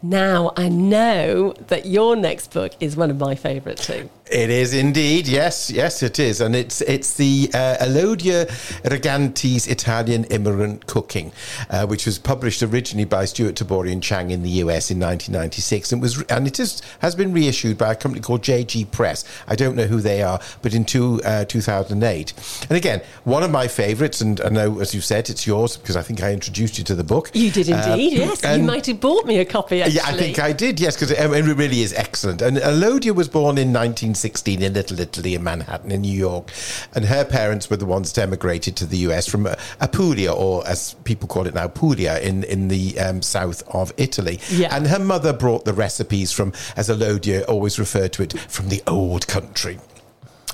Now, I know that your next book is one of my favourite too. It is indeed, yes, yes, it is, and it's it's the uh, Elodia Rigante's Italian Immigrant Cooking, uh, which was published originally by Stewart Tabori and Chang in the US in 1996, and was and it is has been reissued by a company called JG Press. I don't know who they are, but in two, uh, 2008. And again, one of my favourites, and I know as you said, it's yours because I think I introduced you to the book. You did Uh, indeed, yes. You might have bought me a copy. Actually. Yeah, I think I did, yes, because it, it really is excellent. And Elodia was born in 1916 in Little Italy in Manhattan, in New York. And her parents were the ones that emigrated to the US from uh, Apulia, or as people call it now, Puglia, in, in the um, south of Italy. Yeah. And her mother brought the recipes from, as Elodia always referred to it, from the old country.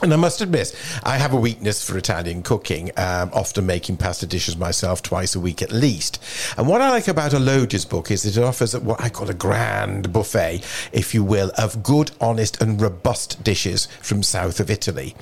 And I must admit, I have a weakness for Italian cooking, um, often making pasta dishes myself twice a week at least. And what I like about Elodia's book is that it offers what I call a grand buffet, if you will, of good, honest, and robust dishes from south of Italy.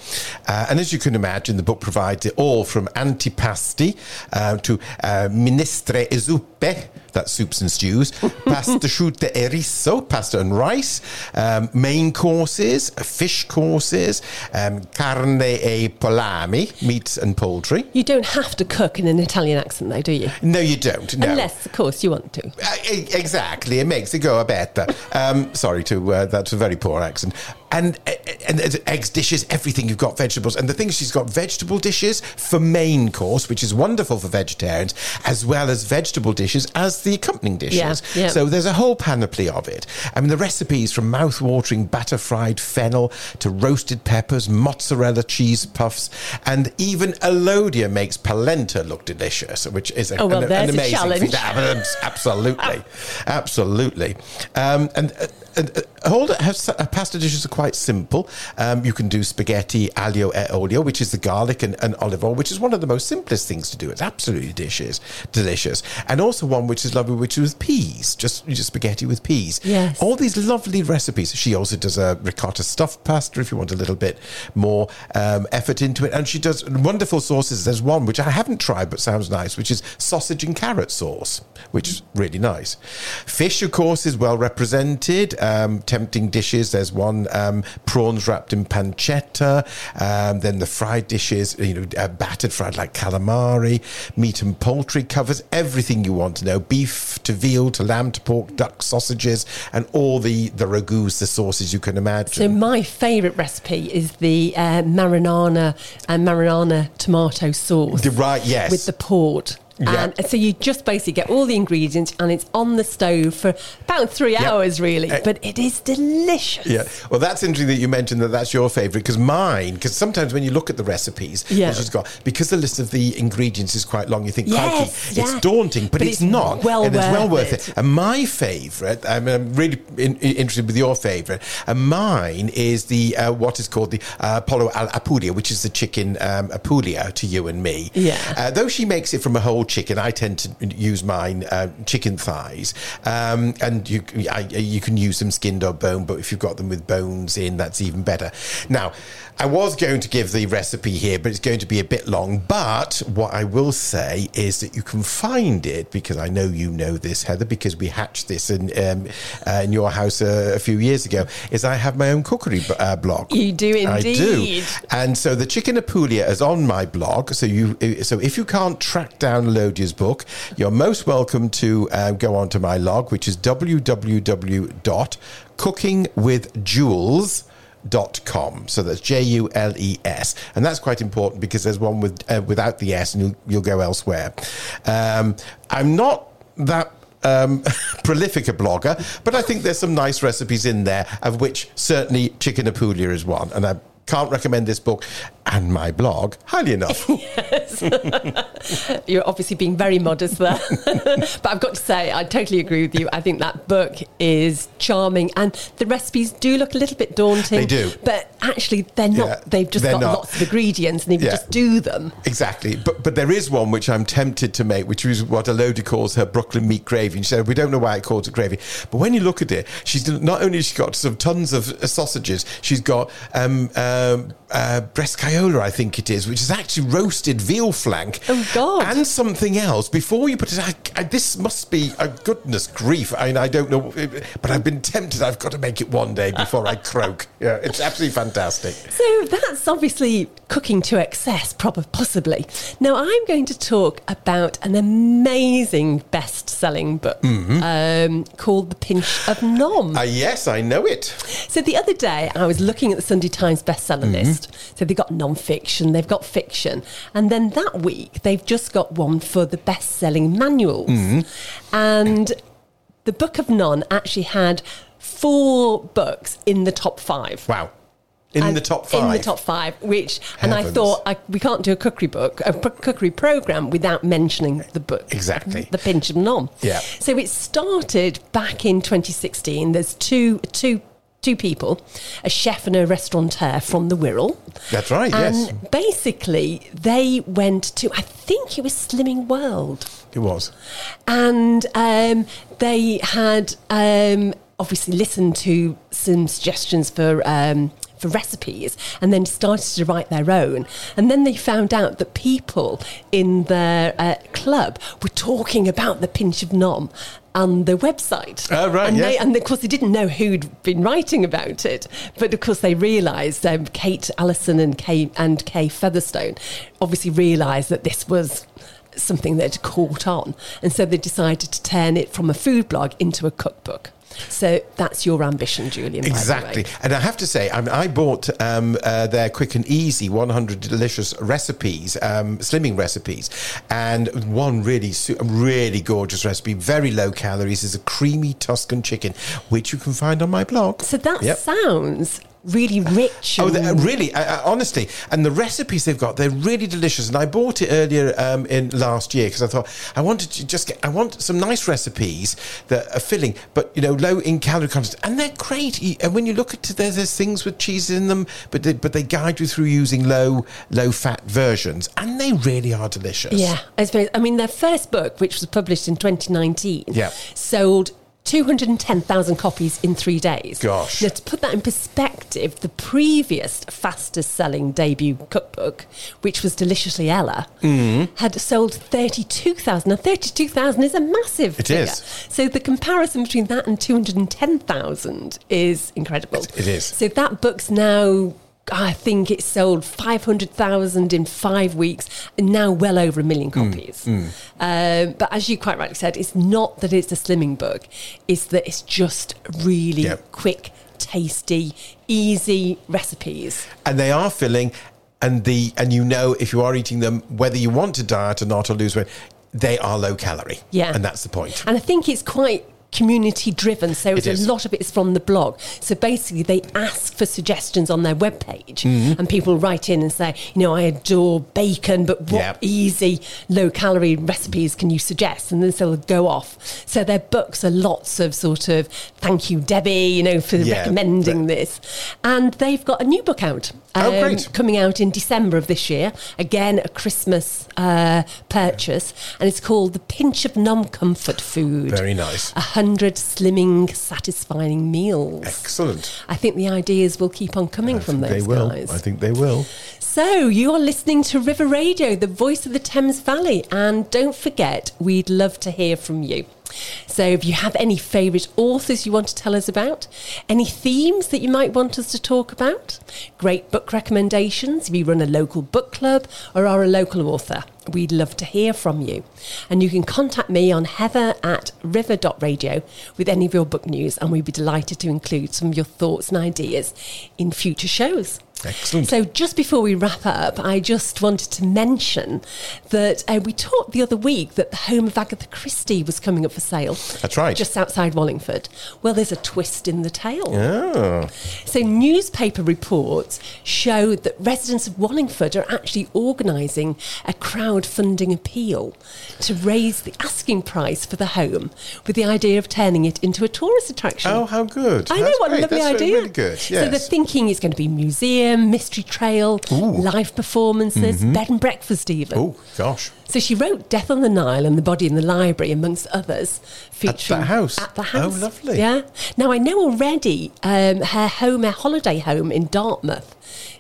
Uh, and as you can imagine, the book provides it all from antipasti uh, to uh, minestre e zuppe, that's soups and stews, pasta asciutta e riso, pasta and rice, um, main courses, fish courses, um, carne e pollame, meats and poultry. You don't have to cook in an Italian accent, though, do you? No, you don't. No. Unless, of course, you want to. Uh, exactly, it makes it go a better. Um, sorry to uh, that's a very poor accent. And, and eggs dishes, everything you've got vegetables, and the thing is she's got vegetable dishes for main course, which is wonderful for vegetarians, as well as vegetable dishes as the accompanying dishes. Yeah, yeah. So there's a whole panoply of it. I mean, the recipes from mouth-watering batter fried fennel to roasted peppers, mozzarella cheese puffs, and even Elodia makes polenta look delicious, which is a, Oh, well, an, an a amazing challenge. absolutely, absolutely. Um, and uh, and, uh, has, uh, pasta dishes are quite simple. Um, you can do spaghetti aglio e olio, which is the garlic and, and olive oil, which is one of the most simplest things to do. It's absolutely dishes, delicious. And also one which is lovely, which is with peas, just, just spaghetti with peas. Yes. All these lovely recipes. She also does a ricotta stuffed pasta if you want a little bit more um, effort into it. And she does wonderful sauces. There's one which I haven't tried but sounds nice, which is sausage and carrot sauce, which is really nice. Fish, of course, is well represented. Um, tempting dishes. There's one um, prawns wrapped in pancetta. Um, then the fried dishes, you know, uh, battered fried like calamari. Meat and poultry covers everything you want to know. Beef to veal to lamb to pork, duck sausages, and all the the ragouts, the sauces you can imagine. So my favourite recipe is the uh, marinara and marinara tomato sauce. The- right, yes. With the port. Yeah. And so you just basically get all the ingredients and it's on the stove for about three Yeah. hours, really. Uh, but it is delicious. Yeah, well, that's interesting that you mentioned that that's your favourite because mine, because sometimes when you look at the recipes, Yeah. she's got because the list of the ingredients is quite long, you think, Yes, yeah. it's daunting, but, But it's, it's not. well and it's well worth it. it. And my favourite, I mean, I'm really in, in- interested with your favourite, and mine is the uh, what is called the uh, Polo al Apulia, which is the chicken um, Apulia to you and me. Yeah. Uh, though she makes it from a whole chicken, I tend to use mine uh, chicken thighs, um, and you I, you can use them skinned or bone, but if you've got them with bones in, that's even better. Now, I was going to give the recipe here, but it's going to be a bit long. But what I will say is that you can find it because I know you know this, Heather, because we hatched this in um, uh, in your house uh, a few years ago. Is I have my own cookery uh, blog. You do indeed. I do. And so the chicken apulia is on my blog. So you, so if you can't track down Book, you're most welcome to uh, go onto my log, which is www.cookingwithjules.com. So that's J U L E S, and that's quite important because there's one with uh, without the S, and you'll, you'll go elsewhere. Um, I'm not that um, prolific a blogger, but I think there's some nice recipes in there, of which certainly chicken apulia is one, and I can't recommend this book and my blog highly enough. You're obviously being very modest there. but I've got to say, I totally agree with you. I think that book is charming and the recipes do look a little bit daunting. They do. But actually, they're not. Yeah, they've just got not. lots of ingredients and they Yeah. just do them. Exactly, but but there is one which I'm tempted to make, which is what Elodie calls her Brooklyn meat gravy. And she said we don't know why it calls it gravy, but when you look at it, she's not only has she got some tons of sausages, she's got um, um, uh, breast I think it is, which is actually roasted veal flank. Oh, God. And something else. Before you put it, I, I, this must be a goodness grief. I mean, I don't know, but I've been tempted. I've got to make it one day before I croak. Yeah, it's absolutely fantastic. So that's obviously cooking to excess, probably possibly. Now I'm going to talk about an amazing best-selling book um, called The Pinch of Nom. Uh, yes, I know it. So the other day, I was looking at the Sunday Times bestseller Mm-hmm. list. So they've got non-fiction, they've got fiction, and then that week they've just got one for the best-selling manuals. Mm-hmm. And the Book of None actually had four books in the top five. Wow. In And the top five. In the top five, which, and I thought I, we can't do a cookery book, a cookery program without mentioning the book. Exactly. The Pinch of Nom. Yeah. So it started back in 2016. There's two, two, two people, a chef and a restaurateur from the Wirral. That's right, and yes. basically, they went to, I think it was Slimming World It was. and um, they had um, obviously listened to some suggestions for. Um, for recipes and then started to write their own and then they found out that people in their uh, club were talking about the pinch of nom on the website Oh, right, and, they, and of course they didn't know who'd been writing about it but of course they realised um, Kate Allinson and Kay and Kay Featherstone obviously realised that this was something that had caught on. And so they decided to turn it from a food blog into a cookbook. So that's your ambition, Julian. Exactly. And I have to say, I, mean, I bought um, uh, their quick and easy 100 delicious recipes, um, slimming recipes, and one really, really gorgeous recipe, very low calories, is a creamy Tuscan chicken, which you can find on my blog. So that Yep. sounds really rich. Oh, they're uh, really, I, I, honestly, and the recipes they've got, they're really delicious. And I bought it earlier um, in last year because I thought I wanted to just get, I want some nice recipes that are filling, but you know, low in calorie content, and they're great. And when you look at it, there's, there's things with cheese in them, but they, but they guide you through using low low fat versions, and they really are delicious. Yeah, I suppose. I mean, their first book, which was published in 2019, Yeah. sold 210,000 copies in three days. Gosh. Now, to put that in perspective, the previous fastest selling debut cookbook, which was Deliciously Ella, Mm-hmm. had sold 32,000. Now, 32,000 is a massive It figure. is. So the comparison between that and 210,000 is incredible. It is. So that book's now. I think it sold 500,000 in five weeks and now well over a million Mm, copies. Um, but as you quite rightly said, it's not that it's a slimming book, it's that it's just really Yep. quick, tasty, easy recipes. and they are filling, and the and you know if you are eating them, whether you want to diet or not or lose weight, they are low calorie. Yeah. and that's the point. And I think it's quite community driven. So It a lot of it is from the blog. So basically, they ask for suggestions on their webpage, Mm-hmm. and people write in and say, you know, I adore bacon, but what Yeah. easy low calorie recipes can you suggest? And then they'll go off. So their books are lots of sort of thank you, Debbie, you know, for Yeah, recommending this. And they've got a new book out. Oh, great. Coming out in December of this year. Again, a Christmas uh, purchase. And it's called The Pinch of Nom Comfort Food. Very nice. Hundred slimming, satisfying meals. Excellent. I think the ideas will keep on coming from they those will. guys. I think they will. So, you are listening to River Radio, the voice of the Thames Valley. And don't forget, we'd love to hear from you. So, if you have any favourite authors you want to tell us about, any themes that you might want us to talk about, great book recommendations, if you run a local book club or are a local author, we'd love to hear from you. And you can contact me on heather at river.radio with any of your book news, and we'd be delighted to include some of your thoughts and ideas in future shows. Excellent. So, just before we wrap up, I just wanted to mention that uh, we talked the other week that the home of Agatha Christie was coming up for sale. That's right. Just outside Wallingford. Well, there's a twist in the tale. Oh, So, newspaper reports show that residents of Wallingford are actually organising a crowdfunding appeal to raise the asking price for the home with the idea of turning it into a tourist attraction. oh, how good! I know what great. a lovely That's idea. Really good. So they're thinking it's going to be museum, mystery trail, live performances, bed and breakfast even. oh gosh. So she wrote Death on the Nile and The Body in the Library, amongst others, featuring the house? At the house. Oh, house. lovely. Yeah. Now I know already um, her home, her holiday home in Dartmouth,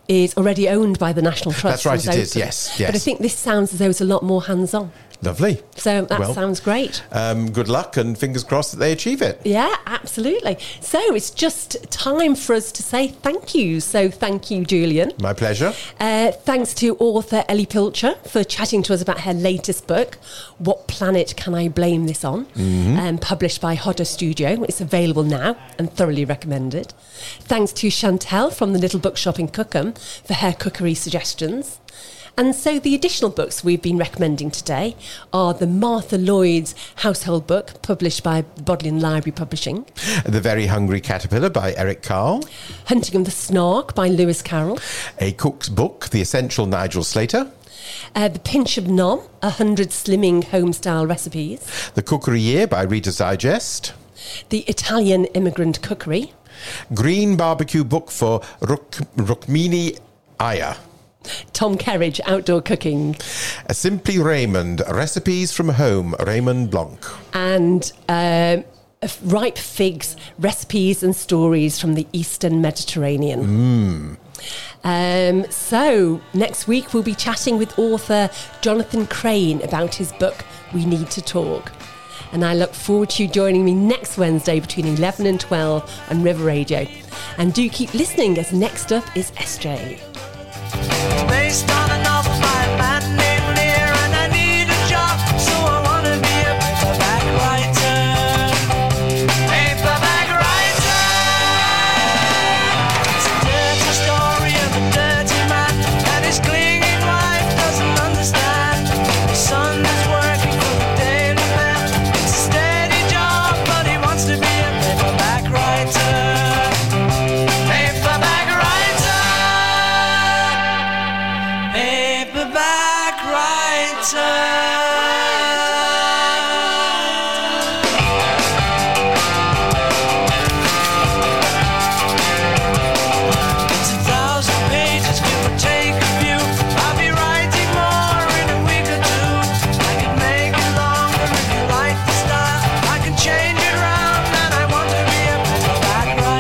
is already owned by the National Trust. That's right, it is, open. yes, But I think this sounds as though it's a lot more hands-on. Lovely. So that Well, sounds great. Um, good luck and fingers crossed that they achieve it. Yeah, absolutely. So it's just time for us to say thank you. So thank you, Julian. My pleasure. Uh, thanks to author Ellie Pilcher for chatting to us about her latest book, What Planet Can I Blame This On? Um, published by Hodder Studio. It's available now and thoroughly recommended. Thanks to Chantal from the Little Bookshop in Cookham for her cookery suggestions. And so the additional books we've been recommending today are the Martha Lloyd's household book, published by Bodleian Library Publishing, The Very Hungry Caterpillar by Eric Carle. Hunting of the Snark by Lewis Carroll, A Cook's Book, The Essential Nigel Slater. uh, The Pinch of Nom, A Hundred Slimming Homestyle Recipes, The Cookery Year by Reader's Digest. The Italian Immigrant Cookery, Green Barbecue Book for Ruk- Rukmini Iyer. Tom Kerridge Outdoor Cooking, A Simply Raymond, Recipes from Home, Raymond Blanc. and um, F- Ripe Figs Recipes and Stories from the Eastern Mediterranean. Um, so, next week we'll be chatting with author Jonathan Crane about his book, We Need to Talk. And I look forward to you joining me next Wednesday between 11 and 12 on River Radio. And do keep listening as next up is SJ. They start